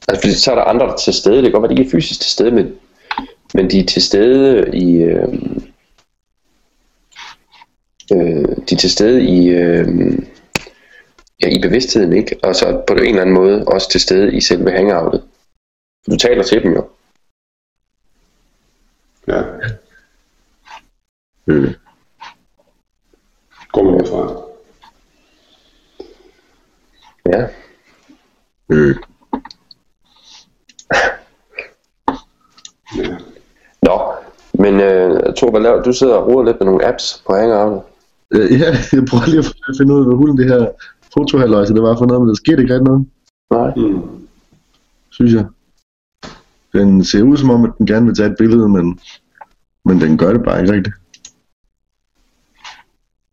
Altså, fordi så er der andre der er til stede. Det kan godt være, de ikke er fysisk til stede, men, men de er til stede i... Øh, øh, de er til stede i, øh, ja, i bevidstheden, ikke? Og så på en eller anden måde også til stede i selve hangoutet. Du taler til dem jo. Ja, Øh. går man fra. Ja. Øh. Ja. Nå, men øh, Tor, hvad laver du? sidder og roder lidt med nogle apps på hangoutet. Øh, ja, jeg prøver lige at finde ud af, hvad hulen det her fotohaløjse, det var for noget, men der skete ikke rigtig noget, Nej. Mm. synes jeg. Den ser ud som om, at den gerne vil tage et billede, men, men den gør det bare ikke rigtigt.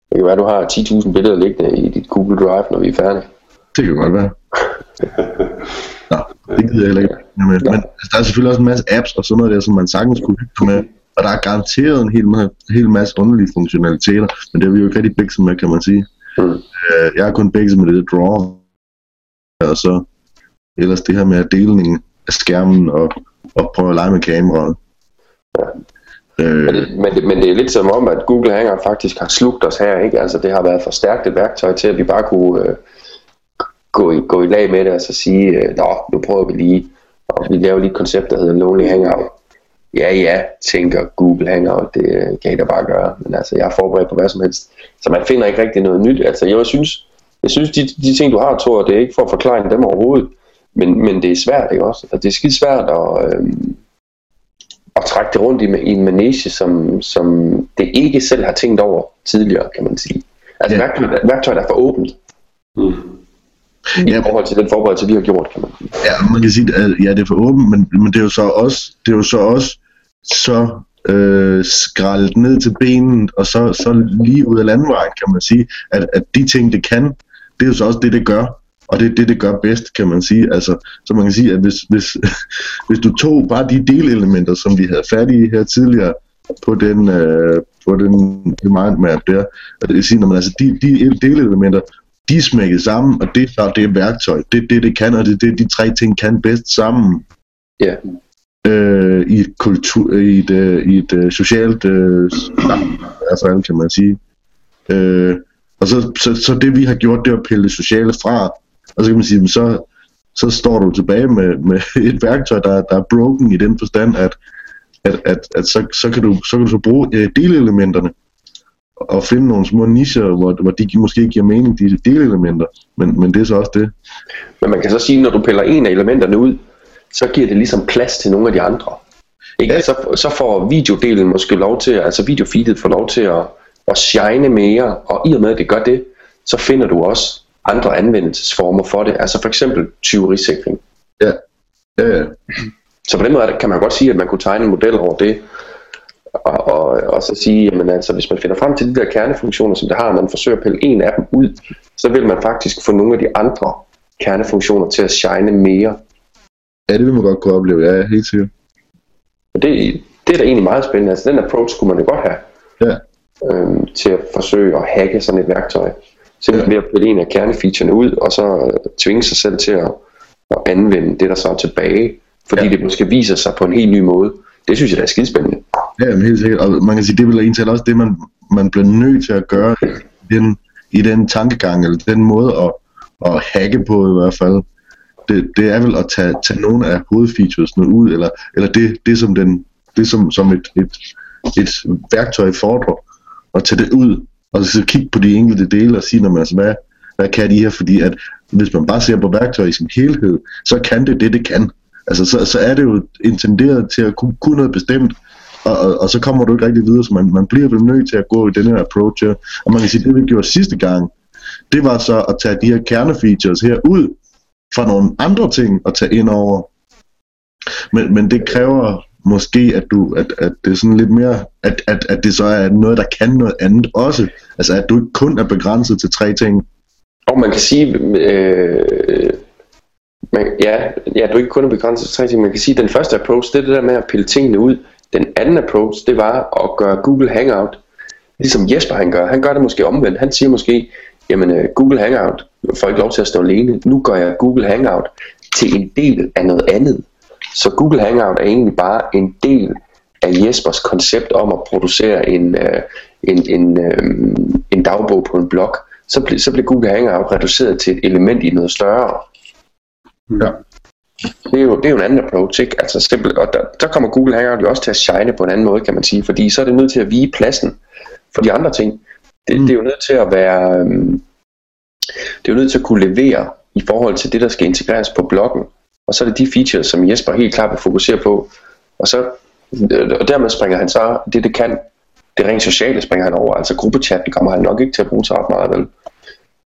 Det kan være, at du har 10.000 billeder liggende i dit Google Drive, når vi er færdige. Det kan godt være. Nå, det gider jeg heller ikke. Men, men altså, der er selvfølgelig også en masse apps og sådan noget der, som man sagtens kunne hygge med. Og der er garanteret en hel, ma- hel masse underlige funktionaliteter, men det er vi jo ikke rigtig bækset med, kan man sige. Mm. Øh, jeg har kun bækset med det der draw, og så ellers det her med dele af skærmen og, og prøve at lege med kameraet. Men Øh, det, men, det, men det er lidt som om, at Google Hangout faktisk har slugt os her, ikke? Altså det har været for stærkt et værktøj til, at vi bare kunne øh, gå, i, gå i lag med det og så sige, øh, nå, nu prøver vi lige, og vi laver lige et koncept, der hedder Lonely Hangout. Ja, ja, tænker Google Hangout, det øh, kan I da bare gøre, men altså jeg er forberedt på hvad som helst. Så man finder ikke rigtig noget nyt. Altså jeg synes, jeg synes de, de ting, du har, Thor, det er ikke for at forklare dem overhovedet, men, men det er svært, ikke også? Altså, det er skide svært at, øh, at trække det rundt i, i en manege, som, som det ikke selv har tænkt over tidligere, kan man sige. Altså ja. værktøjet, værktøjet er for åbent Mm. i Ja. forhold til den forberedelse, vi har gjort, kan man sige. Ja, man kan sige, at ja, det er for åbent, men, men det er jo så også, det er jo så også så øh, skraldet ned til benet, og så, så lige ud af landvejen, kan man sige, at, at de ting, det kan, det er jo så også det, det gør. Og det er det, det gør bedst, kan man sige. Altså, så man kan sige, at hvis, hvis, hvis du tog bare de delelementer, som vi havde fat i her tidligere, på den, øh, på den mindmap der, og det vil sige, når man, altså, de, de delelementer, de er smækket sammen, og det, der, det er værktøj. Det er det, det kan, og det er det, de tre ting kan bedst sammen. Ja. Øh, i et, kultur, i et, øh, i et øh, socialt øh, fald, kan man sige. Øh, og så, så, så det vi har gjort, det er at pille det sociale fra, og så kan man sige, så, så står du tilbage med, med et værktøj, der, der er broken i den forstand, at, at, at, at så, så, kan du, så kan du så bruge øh, delelementerne, og finde nogle små nischer, hvor, hvor de måske giver mening, de delelementer, men, men det er så også det. Men man kan så sige, når du piller en af elementerne ud, så giver det ligesom plads til nogle af de andre. Ikke? Ja. Så, så får videodelen måske lov til, altså videofeedet får lov til at, at shine mere, og i og med at det gør det, så finder du også andre anvendelsesformer for det, altså for eksempel tyverisikring. Ja. ja, ja. Så på den måde kan man godt sige, at man kunne tegne en model over det, og, og, og så sige, jamen altså, hvis man finder frem til de der kernefunktioner, som det har, og man forsøger at pille en af dem ud, så vil man faktisk få nogle af de andre kernefunktioner til at shine mere. Ja, det vil man godt kunne opleve, ja, helt sikkert. Og det, det er da egentlig meget spændende. Altså, den approach kunne man jo godt have. Ja. Øhm, til at forsøge at hacke sådan et værktøj. Simpelthen ved at pille en af kernefeaturene ud, og så tvinge sig selv til at, at anvende det, der så er tilbage. Fordi ja. det måske viser sig på en helt ny måde. Det synes jeg, der er skidespændende. Ja, men helt sikkert. Og man kan sige, det vil egentlig også det, man, man bliver nødt til at gøre i den, i den tankegang, eller den måde at, at hacke på i hvert fald. Det, det er vel at tage, tage nogle af hovedfeaturesne ud, eller, eller det, det som, den, det som, som et, et, et værktøj fordrer, og tage det ud, og så kigge på de enkelte dele og sige, når man, altså, hvad, hvad kan de her, fordi at hvis man bare ser på værktøjet i sin helhed, så kan det det, det kan. Altså, så, så er det jo intenderet til at kunne, kunne noget bestemt, og, og, og så kommer du ikke rigtig videre, så man, man bliver vel nødt til at gå i den her approach her. Og man kan sige, det vi gjorde sidste gang, det var så at tage de her kernefeatures her ud fra nogle andre ting at tage ind over. Men, men det kræver måske, at, du, at, at det er sådan lidt mere, at, at, at det så er noget, der kan noget andet også. Altså at du ikke kun er begrænset til tre ting. Og man kan sige, øh, man, ja, ja, du er ikke kun er begrænset til tre ting. Man kan sige, at den første approach, det er det der med at pille tingene ud. Den anden approach, det var at gøre Google Hangout, ligesom Jesper han gør. Han gør det måske omvendt. Han siger måske, jamen uh, Google Hangout får ikke lov til at stå alene. Nu gør jeg Google Hangout til en del af noget andet. Så Google Hangout er egentlig bare en del af Jespers koncept om at producere en, uh, en, en, uh, en dagbog på en blog. Så, ble, så bliver Google Hangout reduceret til et element i noget større. Ja. Det er, jo, det er jo en anden approach, ikke? Altså simpelt, og der, der kommer Google Hangout jo også til at shine på en anden måde, kan man sige, fordi så er det nødt til at vige pladsen for de andre ting. Det, mm. det er jo nødt til at være, øhm, det er jo nødt til at kunne levere i forhold til det, der skal integreres på bloggen. Og så er det de features, som Jesper helt klart vil fokusere på. Og, så, og dermed springer han så det, det kan. Det rent sociale springer han over. Altså gruppechatten kommer han nok ikke til at bruge så meget, vel?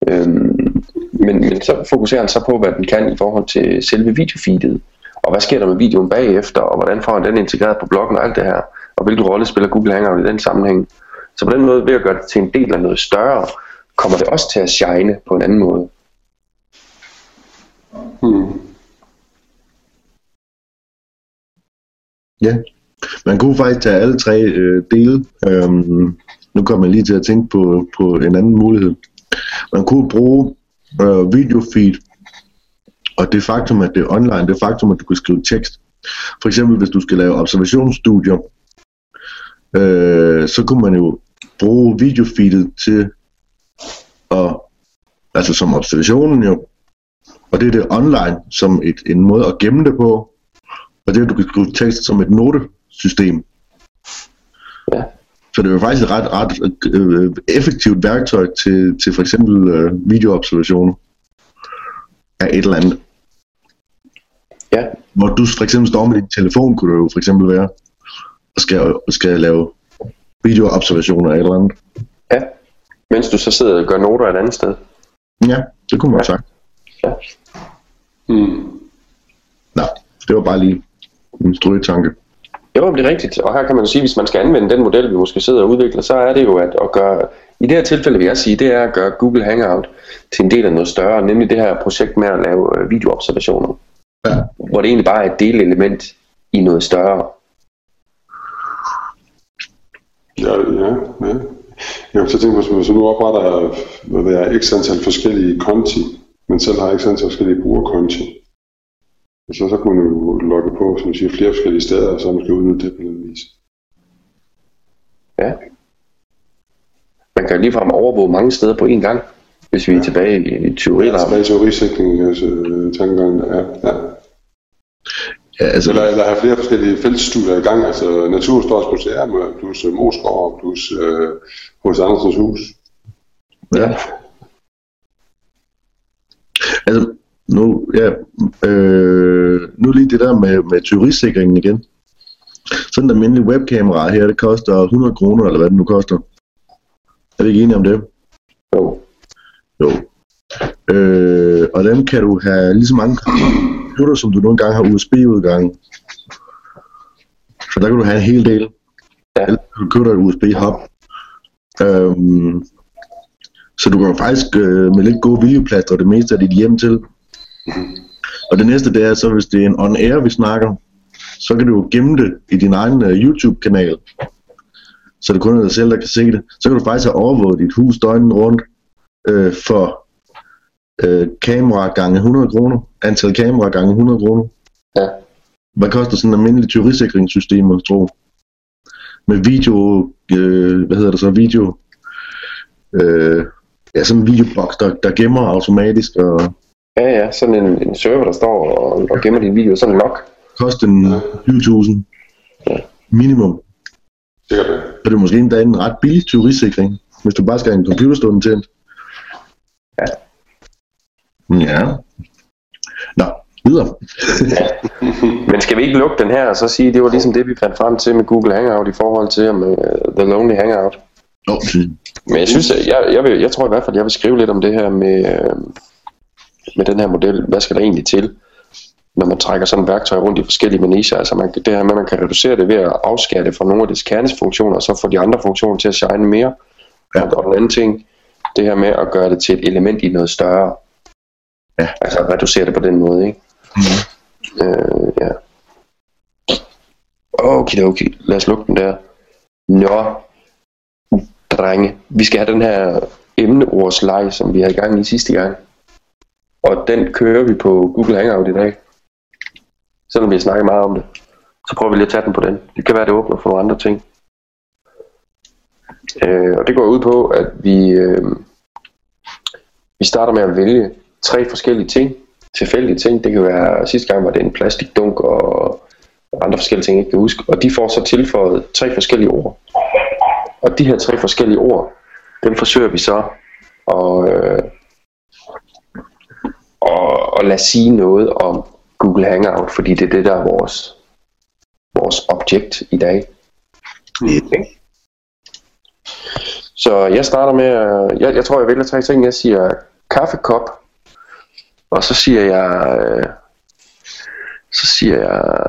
Øhm, men, men så fokuserer han så på, hvad den kan i forhold til selve videofeedet. Og hvad sker der med videoen bagefter, og hvordan får han den integreret på bloggen og alt det her. Og hvilken rolle spiller Google Hangout i den sammenhæng. Så på den måde, ved at gøre det til en del af noget større, kommer det også til at shine på en anden måde. Hmm. Ja, man kunne faktisk tage alle tre øh, dele. Øhm, nu kommer jeg lige til at tænke på, på en anden mulighed. Man kunne bruge øh, videofeed, og det faktum, at det er online, det faktum, at du kan skrive tekst. For eksempel, hvis du skal lave observationsstudier, øh, så kunne man jo bruge videofeedet til at, altså som observationen jo, og det er det online som et, en måde at gemme det på, og det er, du kan skrive tekst som et notesystem. Ja. Så det er jo faktisk et ret, ret øh, effektivt værktøj til, til for eksempel øh, videoobservationer af et eller andet. Ja. Hvor du for eksempel står med din telefon, kunne det jo for eksempel være, og skal, skal lave videoobservationer af et eller andet. Mens du så sidder og gør noter et andet sted. Ja, det kunne man ja. sagt. Ja. Hmm. Nå, det var bare lige en strøgetanke. Jo, det er rigtigt. Og her kan man sige, hvis man skal anvende den model, vi måske sidder og udvikler, så er det jo at, at gøre, i det her tilfælde vil jeg sige, det er at gøre Google Hangout til en del af noget større, nemlig det her projekt med at lave øh, videoobservationer. Ja. Hvor det egentlig bare er et delelement i noget større. Ja, ja, ja. Jeg så tænker på, hvis nu opretter hvad ved jeg, x antal forskellige konti, men selv har x antal forskellige brugerkonti, så, så kunne man jo logge på, som siger, flere forskellige steder, og så måske udnytte det på en vis. Ja. Man kan ligefrem overvåge mange steder på én gang, hvis vi er tilbage i teorilarmen. Tilbage til teorisikring, altså tankegangen, ja. ja. Ja, altså, Eller, eller have flere forskellige feltstudier i gang, altså Naturhistorisk Museum, plus øh, Moskov, plus øh, hos Andersens Hus. ja. Altså, nu, ja, øh, nu lige det der med, med teorisikringen igen. Sådan et almindeligt webkamera her, det koster 100 kroner, eller hvad det nu koster. Er vi ikke enige om det? Jo. Jo. Øh, og dem kan du have lige så mange computer, som du nogle gange har USB-udgang. Så der kan du have en hel del. Ja. Eller du køber et USB-hub. Øhm, så du kan faktisk øh, med lidt gode viljeplaster det meste af dit hjem til. Og det næste det er så, hvis det er en on-air, vi snakker, så kan du jo gemme det i din egen uh, YouTube-kanal. Så det kun er dig selv, der kan se det. Så kan du faktisk have overvåget dit hus døgnet rundt øh, for øh, kamera gange 100 kroner. Antal kamera gange 100 kroner. Ja. Hvad koster sådan en almindelig teorisikringssystem, må du tro? Med video, øh, hvad hedder det så, video, øh, ja, sådan en videoboks, der, der gemmer automatisk og Ja, ja, sådan en, en server, der står og, og gemmer din video, sådan log. koster en 20.000 Ja. minimum. Sikkert det. Så det er måske endda en ret billig teorisikring, hvis du bare skal have en computerstående tændt. Ja. Ja. Nå, videre. Men skal vi ikke lukke den her og så sige, det var ligesom det, vi fandt frem til med Google Hangout i forhold til med The Lonely Hangout. Fint. Men jeg synes, at jeg, jeg, vil, jeg tror i hvert fald, jeg vil skrive lidt om det her med, øh, med den her model. Hvad skal der egentlig til, når man trækker sådan et værktøj rundt i forskellige manicher? Altså man, det her med, at man kan reducere det ved at afskære det fra nogle af dets kernesfunktioner, og så få de andre funktioner til at shine mere. Ja. Og den anden ting, det her med at gøre det til et element i noget større. Ja. Altså reducere det på den måde, ikke? Mm. Øh, ja. Okay, okay. Lad os lukke den der. Nå, drenge. Vi skal have den her emneordsleg, som vi havde i gang i sidste gang. Og den kører vi på Google Hangout i dag. Selvom vi har snakket meget om det. Så prøver vi lige at tage den på den. Det kan være, det åbner for nogle andre ting. Øh, og det går ud på, at vi, øh, vi starter med at vælge tre forskellige ting. Tilfældige ting. Det kan være, sidste gang var det en plastikdunk og andre forskellige ting, jeg ikke kan huske. Og de får så tilføjet tre forskellige ord. Og de her tre forskellige ord, dem forsøger vi så at, øh, at, at lade sige noget om Google Hangout, fordi det er det, der er vores, vores objekt i dag. Ja. Så jeg starter med, at- jeg, jeg tror, jeg vælger tre ting. Jeg siger kaffekop, og så siger jeg, øh, så siger jeg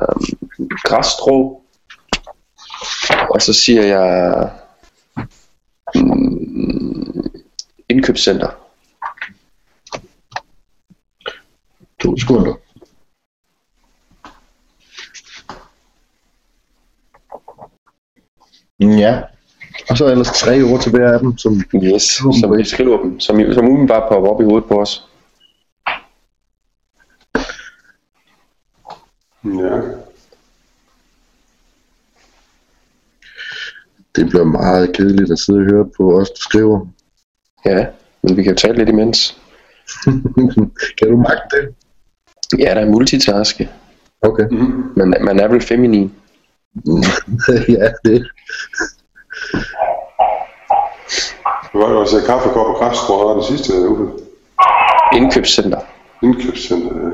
øh, græsstrå, og så siger jeg mm, indkøbscenter. To sekunder. Ja. Og så ellers tre ord til hver af dem, som Yes, som vi skriver dem, som, som umiddelbart popper op i hovedet på os. Ja. det bliver meget kedeligt at sidde og høre på os, der skriver. Ja, men vi kan jo tale lidt imens. kan du magte det? Ja, der er multitaske, Okay. Mm. men man er vel feminin. ja, det. Det var jo også kaffekop og var det sidste uge. Indkøbscenter. Indkøbscenter. Ja.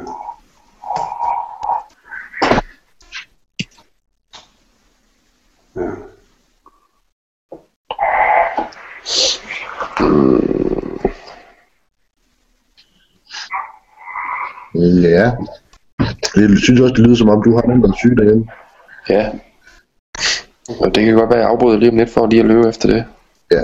Ja. Jeg synes også, det lyder som om, du har den der syg derhjemme. Ja, Og det kan godt være, at jeg afbryder lige om lidt for lige at løbe efter det. Ja.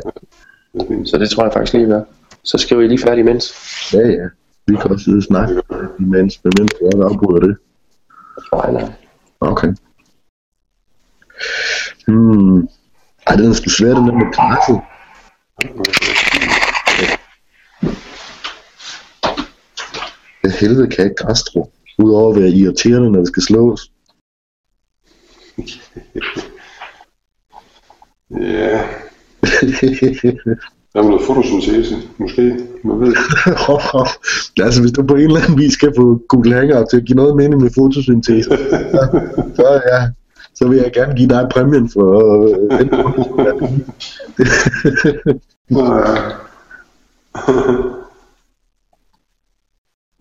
Det er. Så det tror jeg faktisk lige er. Så skriver I lige færdig imens. Ja, ja. Vi kan også sidde og snakke, imens, men mens jeg afbryder det. Nej, nej. Okay. Hmm. Ej, den er sgu svært, den der med græsset. Helvede kan et græsstrå? Udover at være irriterende, når det skal slås. Ja, der er noget fotosyntese, måske. Man ved. altså, hvis du på en eller anden vis skal få Google Hangout til at give noget mening med fotosyntese, så, så, ja, så vil jeg gerne give dig præmien for øh, den. Ja.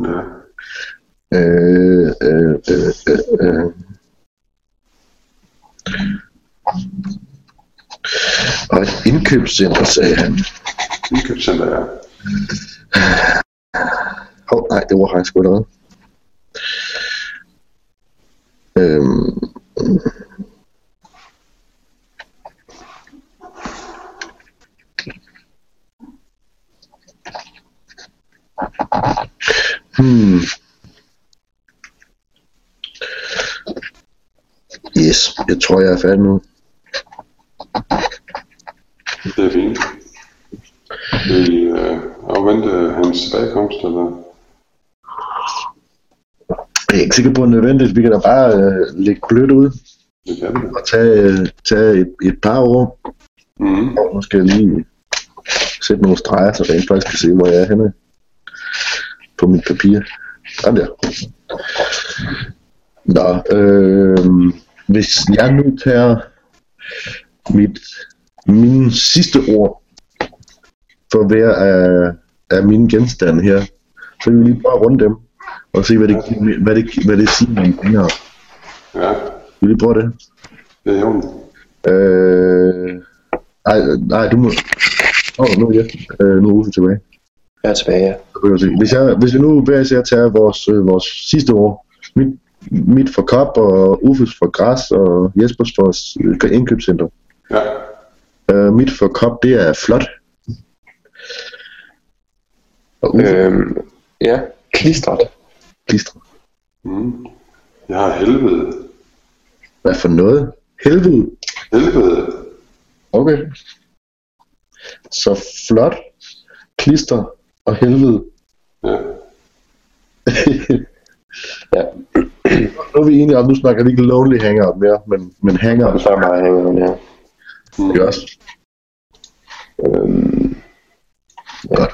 Ja. øh, øh, øh, øh, øh. Og et indkøbscenter, sagde han. Indkøbscenter, ja. Åh, oh, nej, det var faktisk noget. Øhm. Hmm. Yes, jeg tror, jeg er færdig nu. Det er fint. Vil I øh, afvente hans tilbagekomst, eller? Jeg er ikke sikker på, at det er nødvendigt. Vi kan da bare øh, lægge blødt ud Det kan vi. og tage, øh, tage et, et par år. Mm. Og nu skal jeg lige sætte nogle streger, så rent faktisk kan se, hvor jeg er henne på mit papir. Sådan der. Nå, øh, hvis jeg nu tager mit, mine sidste ord for hver af, af mine genstande her, så vil vi lige bare runde dem og se, hvad det, hvad det, hvad det siger om fingre. Ja, Vil vi prøve det? det er jorden. Øh, nej, nej, du må... Åh, oh, nu er jeg. Øh, nu er Uffe tilbage. Jeg er tilbage, ja. Hvis, jeg, hvis vi nu hver især tager vores, øh, vores sidste ord, mit, mit for kop, og Uffes for græs, og Jespers for øh, indkøbscenter. Ja, Øh, mit for kop, det er flot. Og Uffe, øh. Øhm, ja, klistret. klister. mm. jeg har helvede. Hvad for noget? Helvede. Helvede. Okay. Så flot, klister og helvede. Ja, Ja, nu er vi enige om, nu snakker vi ikke Lonely Hangout mere, men, men Hangout. så er meget hænger her. mm. Ikke også? Øhm, Godt.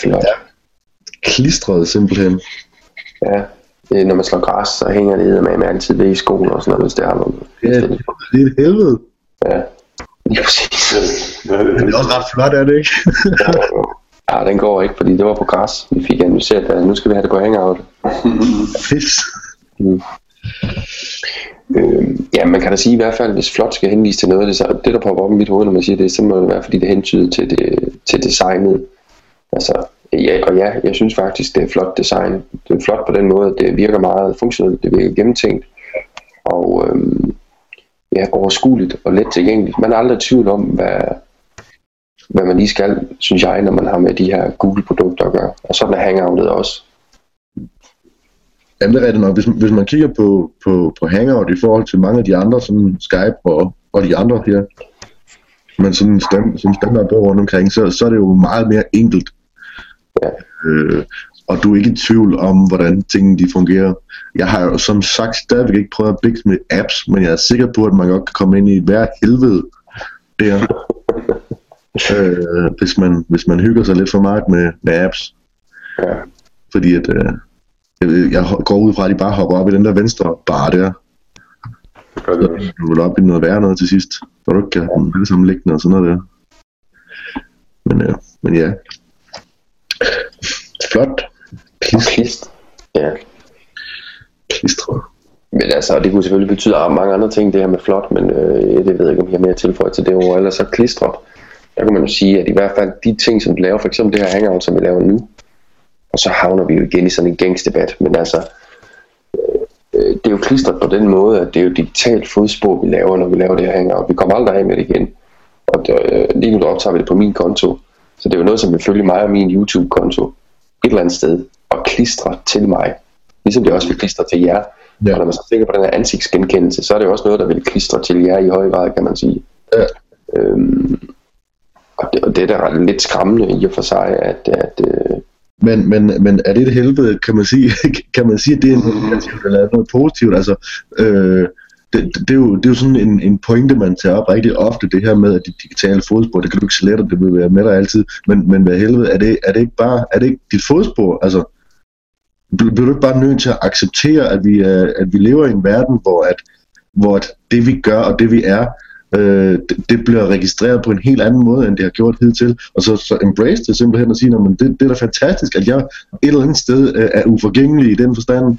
flot. Klistret simpelthen. Ja. Det er, når man slår græs, så hænger det med, med altid ved i skolen og sådan noget, hvis det har noget. Ja, det er et helvede. Ja, lige præcis. ja, det Men det er også ret flot, er det ikke? Ja, den går ikke, fordi det var på græs. Vi fik analyseret, at nu skal vi have det på hangout. Pis. Øhm, ja, man kan da sige i hvert fald, hvis flot skal henvise til noget, det, så, det der popper op i mit hoved, når man siger det, så må det være, fordi det hentyder til, det, til designet. Altså, ja, og ja, jeg synes faktisk, det er flot design. Det er flot på den måde, at det virker meget funktionelt, det virker gennemtænkt, og øhm, ja, overskueligt og let tilgængeligt. Man er aldrig i tvivl om, hvad, hvad man lige skal, synes jeg, når man har med de her Google-produkter at gøre. Og sådan er Hangoutet også. Jamen, det er rigtigt nok. Hvis, hvis man kigger på, på, på Hangout i forhold til mange af de andre, sådan Skype og, og de andre her, men sådan stand, som standard bruger rundt omkring, så, så er det jo meget mere enkelt. Ja. Øh, og du er ikke i tvivl om, hvordan tingene de fungerer. Jeg har jo som sagt stadigvæk ikke prøvet at blikse med apps, men jeg er sikker på, at man godt kan komme ind i hver helvede der. øh, hvis, man, hvis man hygger sig lidt for meget med, med apps. Ja. Fordi at, øh, jeg, jeg går ud fra, at de bare hopper op i den der venstre bar der. det gør det også. Du vil op i noget værre noget til sidst. Hvor du ikke kan dem alle sammen liggende og sådan noget der. Men, øh, men ja. Flot. Klist, Klist. Ja. klistret. Men altså, det kunne selvfølgelig betyde mange andre ting, det her med flot, men øh, det ved jeg ikke, om jeg har mere tilføjet til det ord. Ellers så klistret, der kan man jo sige, at i hvert fald de ting, som du laver, for eksempel det her hangout, som vi laver nu, og så havner vi jo igen i sådan en gængsdebat, men altså, øh, det er jo klistret på den måde, at det er jo digitalt fodspor, vi laver, når vi laver det her hangout. Vi kommer aldrig af med det igen. Og det, øh, lige nu optager vi det på min konto. Så det er jo noget, som vil følge mig og min YouTube-konto et eller andet sted og klistre til mig. Ligesom det også vil klistre til jer. Ja. Og når man så tænker på den her ansigtsgenkendelse, så er det jo også noget, der vil klistre til jer i høj grad, kan man sige. Ja. Øhm, og, det, og det er da lidt skræmmende i og for sig, at, at øh, men, men, men er det et helvede, kan man sige, kan man sige at det er noget negativt eller noget positivt? Altså, øh, det, det, er jo, det er jo sådan en, en pointe, man tager op rigtig ofte, det her med, at de digitale fodspor, det kan du ikke slette, det vil være med dig altid, men, men hvad helvede, er det, er det ikke bare, er det ikke dit fodspor? Altså, bliver du ikke bare nødt til at acceptere, at vi, at vi lever i en verden, hvor, at, hvor at det vi gør og det vi er, øh, det, det bliver registreret på en helt anden måde, end det har gjort hidtil. Og så, så embrace det simpelthen og sige, at det, det er da fantastisk, at jeg et eller andet sted øh, er uforgængelig i den forstand.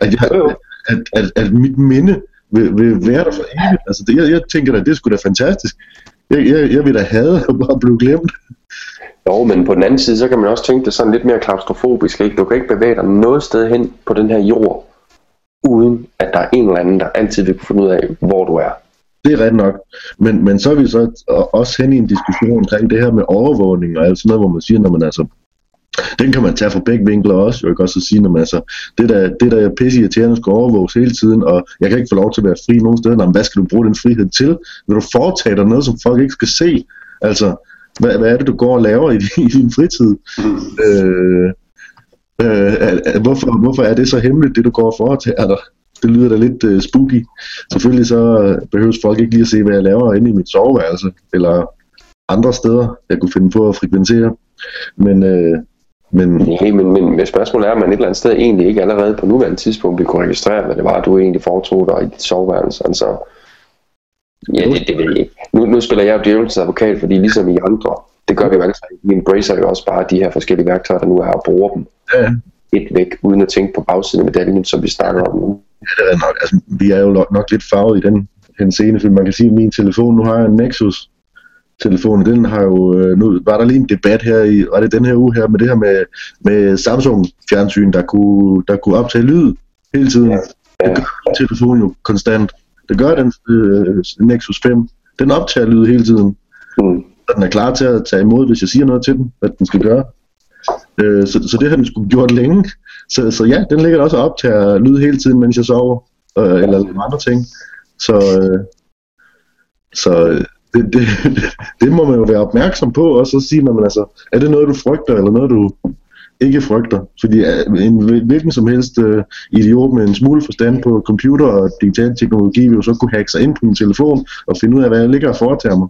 At, jeg, at, at, at mit minde vil, vil være der for evigt. Altså, det, jeg, jeg tænker at det skulle da fantastisk. Jeg, jeg, jeg vil da have at bare blive glemt. Jo, men på den anden side, så kan man også tænke det sådan lidt mere klaustrofobisk. Ikke? Du kan ikke bevæge dig noget sted hen på den her jord, uden at der er en eller anden, der altid vil kunne finde ud af, hvor du er. Det er ret nok. Men, men så er vi så også hen i en diskussion omkring det her med overvågning og alt sådan noget, hvor man siger, når man altså den kan man tage fra begge vinkler også, jo ikke også at sige, når man altså, det der, det der pisse irriterende skal overvåges hele tiden, og jeg kan ikke få lov til at være fri nogen steder, hvad skal du bruge den frihed til? Vil du foretage dig noget, som folk ikke skal se? Altså, hvad, hvad er det, du går og laver i, i din fritid? Mm. Øh, øh, hvorfor, hvorfor er det så hemmeligt, det du går og foretager dig? Det lyder da lidt uh, spooky. Selvfølgelig så behøves folk ikke lige at se, hvad jeg laver inde i mit soveværelse, eller andre steder, jeg kunne finde på at frekventere. Men, øh, men... Ja, men, men, men spørgsmålet er, om man et eller andet sted egentlig ikke allerede på nuværende tidspunkt vil kunne registrere, hvad det var, du egentlig foretog dig i dit soveværelse. Altså, ja, det, det ved jeg ikke. Nu, nu spiller jeg jo djævelens advokat, fordi ligesom i andre, det gør vi jo alle sammen. Vi embracer jo også bare de her forskellige værktøjer, der nu er, og bruger dem. Ja. Et væk, uden at tænke på bagsiden af medaljen, som vi snakker om nu. Ja, det er nok. Altså, vi er jo nok lidt farvet i den scene, for man kan sige, at min telefon, nu har jeg en Nexus, telefonen, den har jo, øh, nu var der lige en debat her i, var det den her uge her, med det her med, med Samsung fjernsyn, der kunne, der kunne optage lyd hele tiden. Ja. Ja. Det gør telefonen jo konstant. Det gør den øh, Nexus 5. Den optager lyd hele tiden. Mm. Og den er klar til at tage imod, hvis jeg siger noget til den, hvad den skal gøre. Øh, så, så det har den skulle gjort længe. Så, så ja, den ligger også og optager lyd hele tiden, mens jeg sover. Øh, eller andre ting. Så, øh, så det, det, det må man jo være opmærksom på, og så sige, når man altså, er det noget, du frygter, eller noget, du ikke frygter? Fordi øh, en hvilken som helst uh, idiot med en smule forstand på computer og digital teknologi vil jo så kunne hacke sig ind på min telefon og finde ud af, hvad jeg ligger og foretager mig.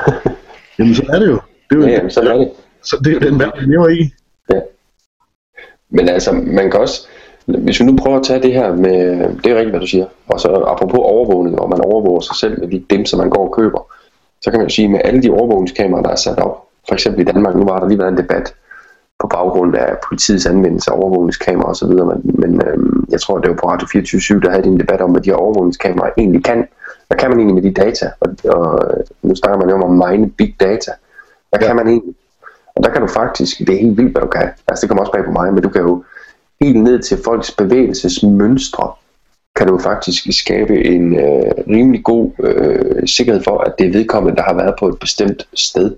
Jamen, så er det jo. Det er jo ja, så er det. Så det er jo den verden, vi lever i. Men altså, man kan også, hvis vi nu prøver at tage det her med, det er rigtigt, hvad du siger, og så apropos overvågning, og man overvåger sig selv med de dem, som man går og køber, så kan man jo sige, med alle de overvågningskameraer, der er sat op, for eksempel i Danmark, nu var der lige været en debat på baggrund af politiets anvendelse af overvågningskameraer osv., men, men øhm, jeg tror, det var på Radio 24 der havde en debat om, hvad de her overvågningskameraer egentlig kan. Hvad kan man egentlig med de data? Og, og nu snakker man jo om at mine big data. Hvad ja. kan man egentlig? Og der kan du faktisk, det er helt vildt, hvad du kan. Altså det kommer også bag på mig, men du kan jo helt ned til folks bevægelsesmønstre, kan du faktisk skabe en øh, rimelig god øh, sikkerhed for, at det er vedkommende, der har været på et bestemt sted.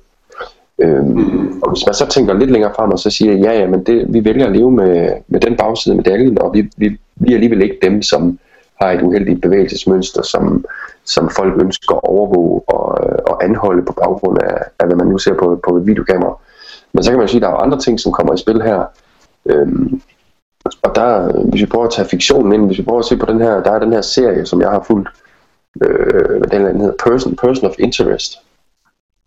Øhm, og hvis man så tænker lidt længere frem og så siger, ja, ja, men det, vi vælger at leve med, med den bagside af medaljen, og vi, vi, vi er alligevel ikke dem, som har et uheldigt bevægelsesmønster, som, som folk ønsker at overvåge og, og anholde på baggrund af, af, hvad man nu ser på, på et videokamera. Men så kan man sige, at der er andre ting, som kommer i spil her. Øhm, og der, hvis vi prøver at tage fiktionen ind, hvis vi prøver at se på den her, der er den her serie, som jeg har fulgt, øh, den her, den hedder Person, Person of Interest.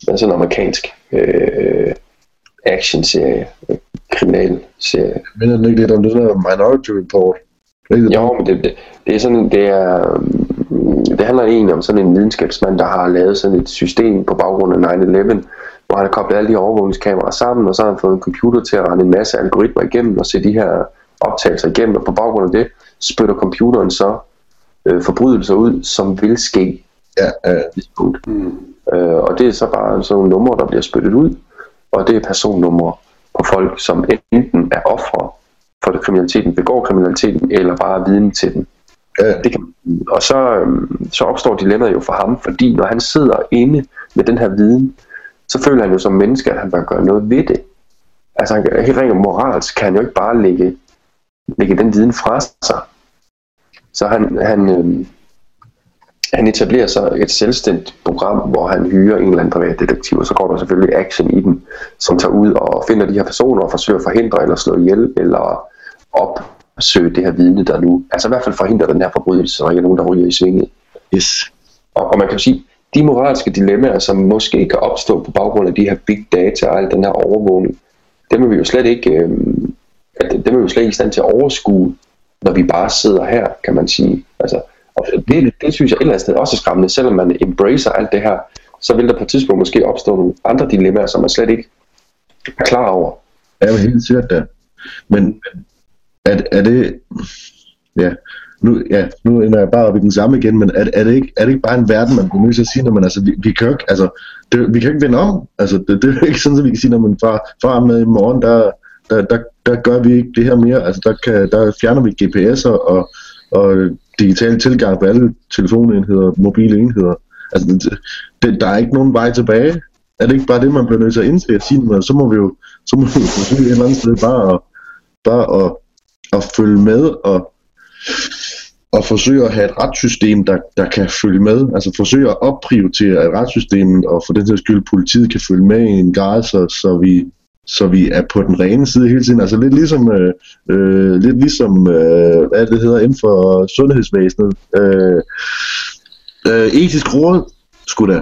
Er sådan en amerikansk øh, action-serie, kriminal-serie. Men er den ikke lidt om det der Minority Report? Det jo, men det, det, det er sådan, det er, det handler egentlig om sådan en videnskabsmand, der har lavet sådan et system på baggrund af 9-11, hvor han har koblet alle de overvågningskameraer sammen, og så har han fået en computer til at rende en masse algoritmer igennem og se de her optagelser igennem, og på baggrund af det spytter computeren så øh, forbrydelser ud, som vil ske. Ja, øh. Mm. Øh, og det er så bare sådan nogle numre, der bliver spyttet ud, og det er personnumre på folk, som enten er ofre for det kriminaliteten, begår kriminaliteten, eller bare er viden til den. Ja. Det kan, og så, øhm, så opstår dilemmaet jo for ham, fordi når han sidder inde med den her viden, så føler han jo som menneske, at han bør gøre noget ved det. Altså han, kan- helt rent moralsk kan han jo ikke bare lægge, lægge den viden fra sig. Så han, han, øhm, han etablerer så et selvstændigt program, hvor han hyrer en eller anden privat detektiv, og så går der selvfølgelig action i den, som tager ud og finder de her personer og forsøger at forhindre eller slå ihjel, eller opsøge det her vidne, der nu, altså i hvert fald forhindre den her forbrydelse, så der ikke er nogen, der ryger i svinget. Yes. Og, og man kan jo sige, de moralske dilemmaer, som måske kan opstå på baggrund af de her big data og al den her overvågning, dem er vi jo slet ikke, øh, dem er vi jo slet ikke i stand til at overskue, når vi bare sidder her, kan man sige. Altså, og det, det synes jeg et eller andet sted også er skræmmende, selvom man embracer alt det her, så vil der på et tidspunkt måske opstå nogle andre dilemmaer, som man slet ikke er klar over. Ja, men helt sikkert da. Men er, er det... Ja, nu, ja, nu ender jeg bare op i den samme igen, men er, er, det, ikke, er det ikke bare en verden, man bliver nødt til at sige, når man, altså, vi, vi kan jo ikke, altså, det, vi kan ikke vende om, altså, det, det er jo ikke sådan, at vi kan sige, når man fra, fra med i morgen, der, der, der, der gør vi ikke det her mere, altså, der, kan, der fjerner vi GPS'er og, og digital tilgang på alle telefonenheder, mobile enheder, altså, det, det, der er ikke nogen vej tilbage, er det ikke bare det, man bliver nødt til at indse at sige, men så må vi jo, så må vi jo forsøge et eller andet sted bare at, bare at, at følge med og, og forsøge at have et retssystem, der, der kan følge med. Altså forsøge at opprioritere at retssystemet, og for den sags skyld politiet kan følge med i en grad, så, så, vi, så vi er på den rene side hele tiden. Altså lidt ligesom, øh, øh, lidt ligesom øh, hvad det hedder inden for sundhedsvæsenet. Øh, øh, etisk råd, skulle da.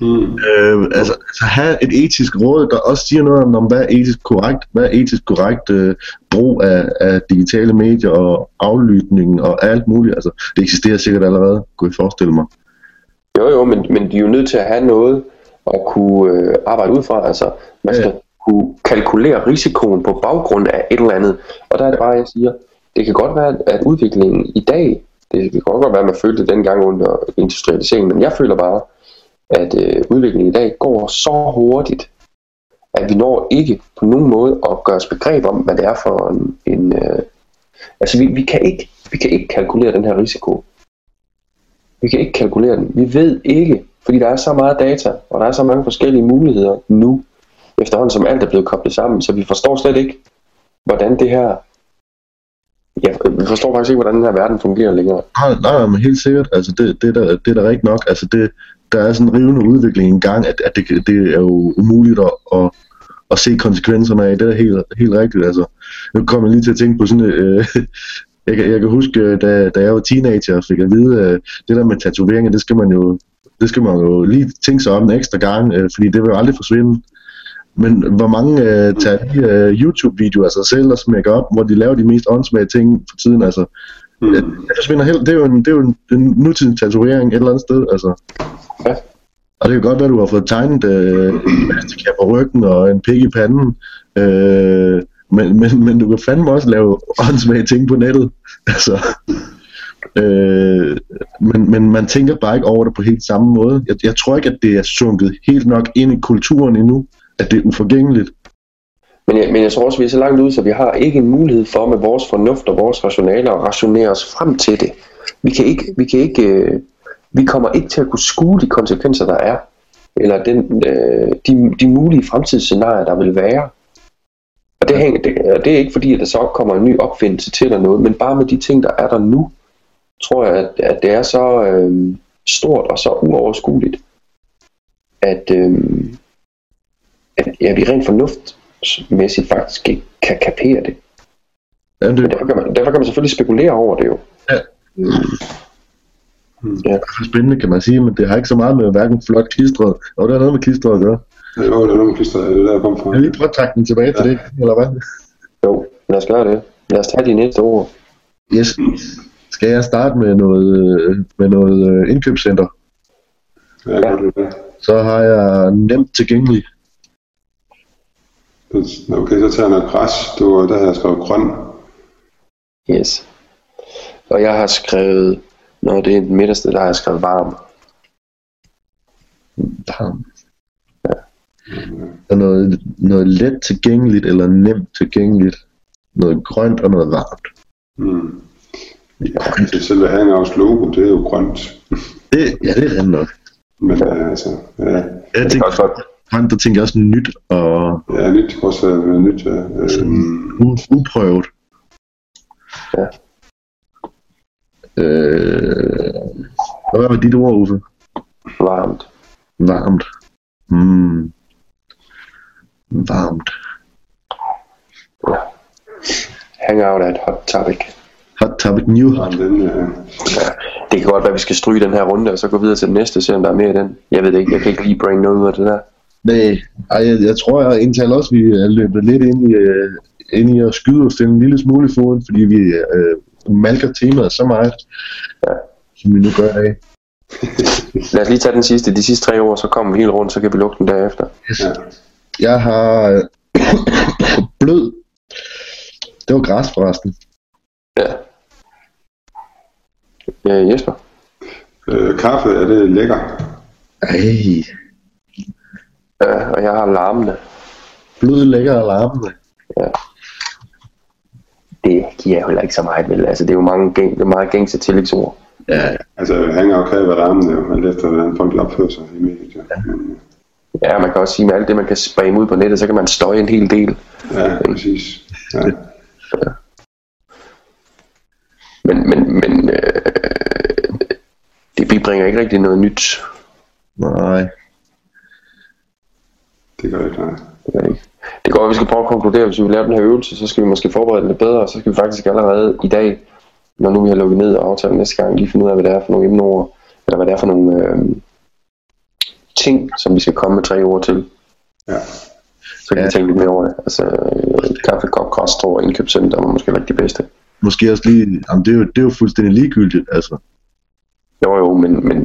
Mm. Øh, altså, altså have et etisk råd, der også siger noget om, hvad er etisk korrekt, hvad er etisk korrekt øh, brug af, af digitale medier og aflytning og alt muligt. Altså, det eksisterer sikkert allerede, kunne jeg forestille mig. Jo jo, men, men de er jo nødt til at have noget at kunne øh, arbejde ud fra. Altså, man skal Ja. kunne kalkulere risikoen på baggrund af et eller andet. Og der er det bare, jeg siger, det kan godt være, at udviklingen i dag, det kan godt være, at man følte det dengang under industrialiseringen, men jeg føler bare, at øh, udviklingen i dag går så hurtigt, at vi når ikke på nogen måde at gøre os begreb om, hvad det er for en... en øh, altså, vi, vi, kan ikke, vi kan ikke kalkulere den her risiko. Vi kan ikke kalkulere den. Vi ved ikke, fordi der er så meget data, og der er så mange forskellige muligheder nu, efterhånden som alt er blevet koblet sammen, så vi forstår slet ikke, hvordan det her... Ja, vi forstår faktisk ikke, hvordan den her verden fungerer længere. Nej, nej, men helt sikkert. Altså, det, det, er der, det er der rigtigt nok. Altså, det, der er sådan en rivende udvikling i gang, at, at det, det er jo umuligt at, at, at se konsekvenserne af. Det er helt, helt rigtigt. Altså, nu kommer jeg lige til at tænke på sådan øh, jeg, kan, jeg kan huske, øh, da, da jeg var teenager og fik at vide, øh, det der med tatoveringer, det skal man jo det skal man jo lige tænke sig om en ekstra gang, øh, fordi det vil jo aldrig forsvinde. Men hvor mange øh, tager de øh, YouTube-videoer af sig selv og smækker op, hvor de laver de mest åndsmage ting for tiden, altså. Mm. Det forsvinder helt, det er jo en, det er jo en, en nutidens tatovering et eller andet sted, altså. Ja. Og det kan godt være, at du har fået tegnet øh, en på ryggen og en pik i panden, øh, men, men, men du kan fandme også lave åndssvage ting på nettet, altså. Øh, men, men man tænker bare ikke over det på helt samme måde. Jeg, jeg tror ikke, at det er sunket helt nok ind i kulturen endnu, at det er uforgængeligt. Men jeg, men jeg tror også, vi er så langt ude, så vi har ikke en mulighed for med vores fornuft og vores rationaler at rationere os frem til det. Vi kan ikke, vi kan ikke, øh, vi kommer ikke til at kunne skue de konsekvenser, der er, eller den, øh, de, de mulige fremtidsscenarier, der vil være. Og det, hænger, det, og det er ikke fordi, at der så kommer en ny opfindelse til eller noget, men bare med de ting, der er der nu, tror jeg, at, at det er så øh, stort og så uoverskueligt, at, øh, at ja, vi rent fornuftsmæssigt faktisk ikke kan kapere det. Jamen, Men det derfor kan, man, derfor kan man selvfølgelig spekulere over det jo. Ja. er spændende, kan man sige, men det har ikke så meget med hverken flot klistret, og det har noget med klistret at gøre. Jo, der er nogle klister, det er der, jeg kom fra. Jeg lige prøve at trække den tilbage til det, eller hvad? Jo, lad os gøre det. Lad os tage de næste ord. Yes. Skal jeg starte med noget, øh, med noget øh, indkøbscenter? Ja, det. Så har jeg nemt tilgængelig. Okay, så tager jeg noget græs. Du, der har jeg skrevet grøn. Yes. Og jeg har skrevet, når det er den midterste, der har jeg skrevet varm. Varm. Og noget, noget let tilgængeligt eller nemt tilgængeligt. Noget grønt og noget varmt. Mm. Det selve Hangouts logo, det er jo grønt. Det, ja, det er rent nok. Men øh, altså, ja, Jeg Det kan tænker, også godt. Grønt, der tænker også nyt og ja nyt det kan også være være nyt. Ja. Øh, uprøvet. Ja. Øh, hvad var dit ord, Uffe? Varmt. Varmt. Mm. Varmt. Hangout er et hot topic. Hot topic new hot. den, øh, Ja, det kan godt være, at vi skal stryge den her runde, og så gå videre til den næste, se om der er mere i den. Jeg ved det ikke, jeg kan ikke lige bringe noget ud af det der. Nej, ej, jeg, jeg tror jeg indtaler også, at vi er løbet lidt ind i, uh, ind i at skyde os en lille smule i foden, fordi vi uh, malker temaet så meget, Ja. som vi nu gør i dag. Lad os lige tage den sidste, de sidste tre år, så kommer vi helt rundt, så kan vi lukke den derefter. ja. Jeg har øh, blød. Det var græs forresten. Ja. Øh, Jesper? Øh, kaffe, er det lækker? Ej, Ja, og jeg har larmende. blød, lækker og larmende. Det giver jeg heller ikke så meget vel. Altså, det er jo mange gæng, det er meget gængse tillægsord. Ja, Altså, Hangout kan jo være rammen, jo, alt efter hvordan folk opfører sig i mediet. Ja. Men, Ja, man kan også sige, med alt det, man kan spamme ud på nettet, så kan man støje en hel del. ja, præcis. Ja. Men, men, men øh, det bibringer ikke rigtig noget nyt. nej. Det gør det ikke, nej. Det gør det ikke. Det går, at vi konkludere, hvis vi vil lave den her øvelse, så skal vi måske forberede den lidt bedre, og så skal vi faktisk allerede i dag, når nu vi har lukket ned og aftalt næste gang, lige finde ud af, hvad det er for nogle emneord, eller hvad det er for nogle øh, ting, som vi skal komme med tre ord til. Ja. Så kan Ja. vi tænke lidt mere over det. Altså, øh, kaffe, kop, kostår og indkøbscenter var måske de bedste. Måske også lige, jamen det er jo, det er jo fuldstændig ligegyldigt, altså. Jo jo, men, men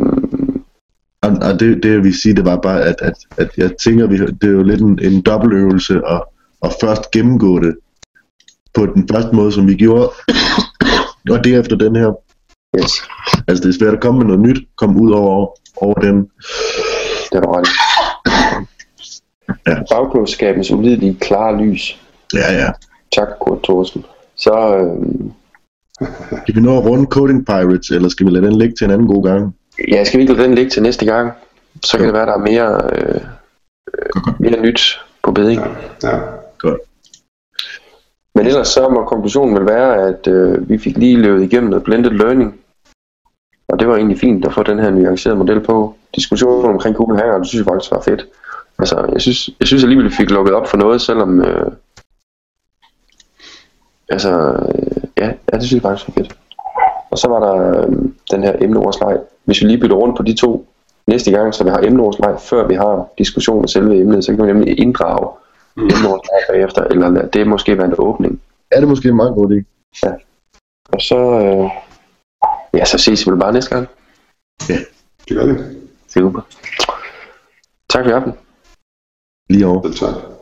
Og, og det, det jeg vil sige, det var bare, at, at, at jeg tænker, vi, det er jo lidt en, en dobbeltøvelse at, at først gennemgå det på den første måde, som vi gjorde, og derefter den her. yes, Altså det er svært at komme med noget nyt, komme ud over, over den. det er ret. i. Ja. Bagklodskabens ulidelige klare lys. Ja, ja. Tak, Kurt Thorsen. Så øh, Skal vi nå at runde Coding Pirates, eller skal vi lade den ligge til en anden god gang? ja, skal vi ikke lade den ligge til næste gang? Så kan det være, der er mere, øh, mere nyt på beding. Ja. Godt. Men ellers så må konklusionen vel være, at øh, vi fik lige løbet igennem noget blended learning. Og det var egentlig fint at få den her nuancerede model på. Diskussionen omkring Google Hangout, det synes jeg faktisk var fedt. Altså, jeg synes, jeg synes alligevel, vi fik lukket op for noget, selvom... Øh, altså, øh, ja, ja, det synes jeg faktisk var fedt. Og så var der øh, den her emneordslej. Hvis vi lige bytter rundt på de to næste gang, så vi har emneordslej, før vi har diskussion af selve emnet, så kan vi nemlig inddrage emneordsleg bagefter, eller det måske være en åbning. Er det måske en meget god idé? Og så, øh, ja, så ses vi vel bare næste gang. Det gør det. Super. Tak for i aften. Lige over. Selv tak.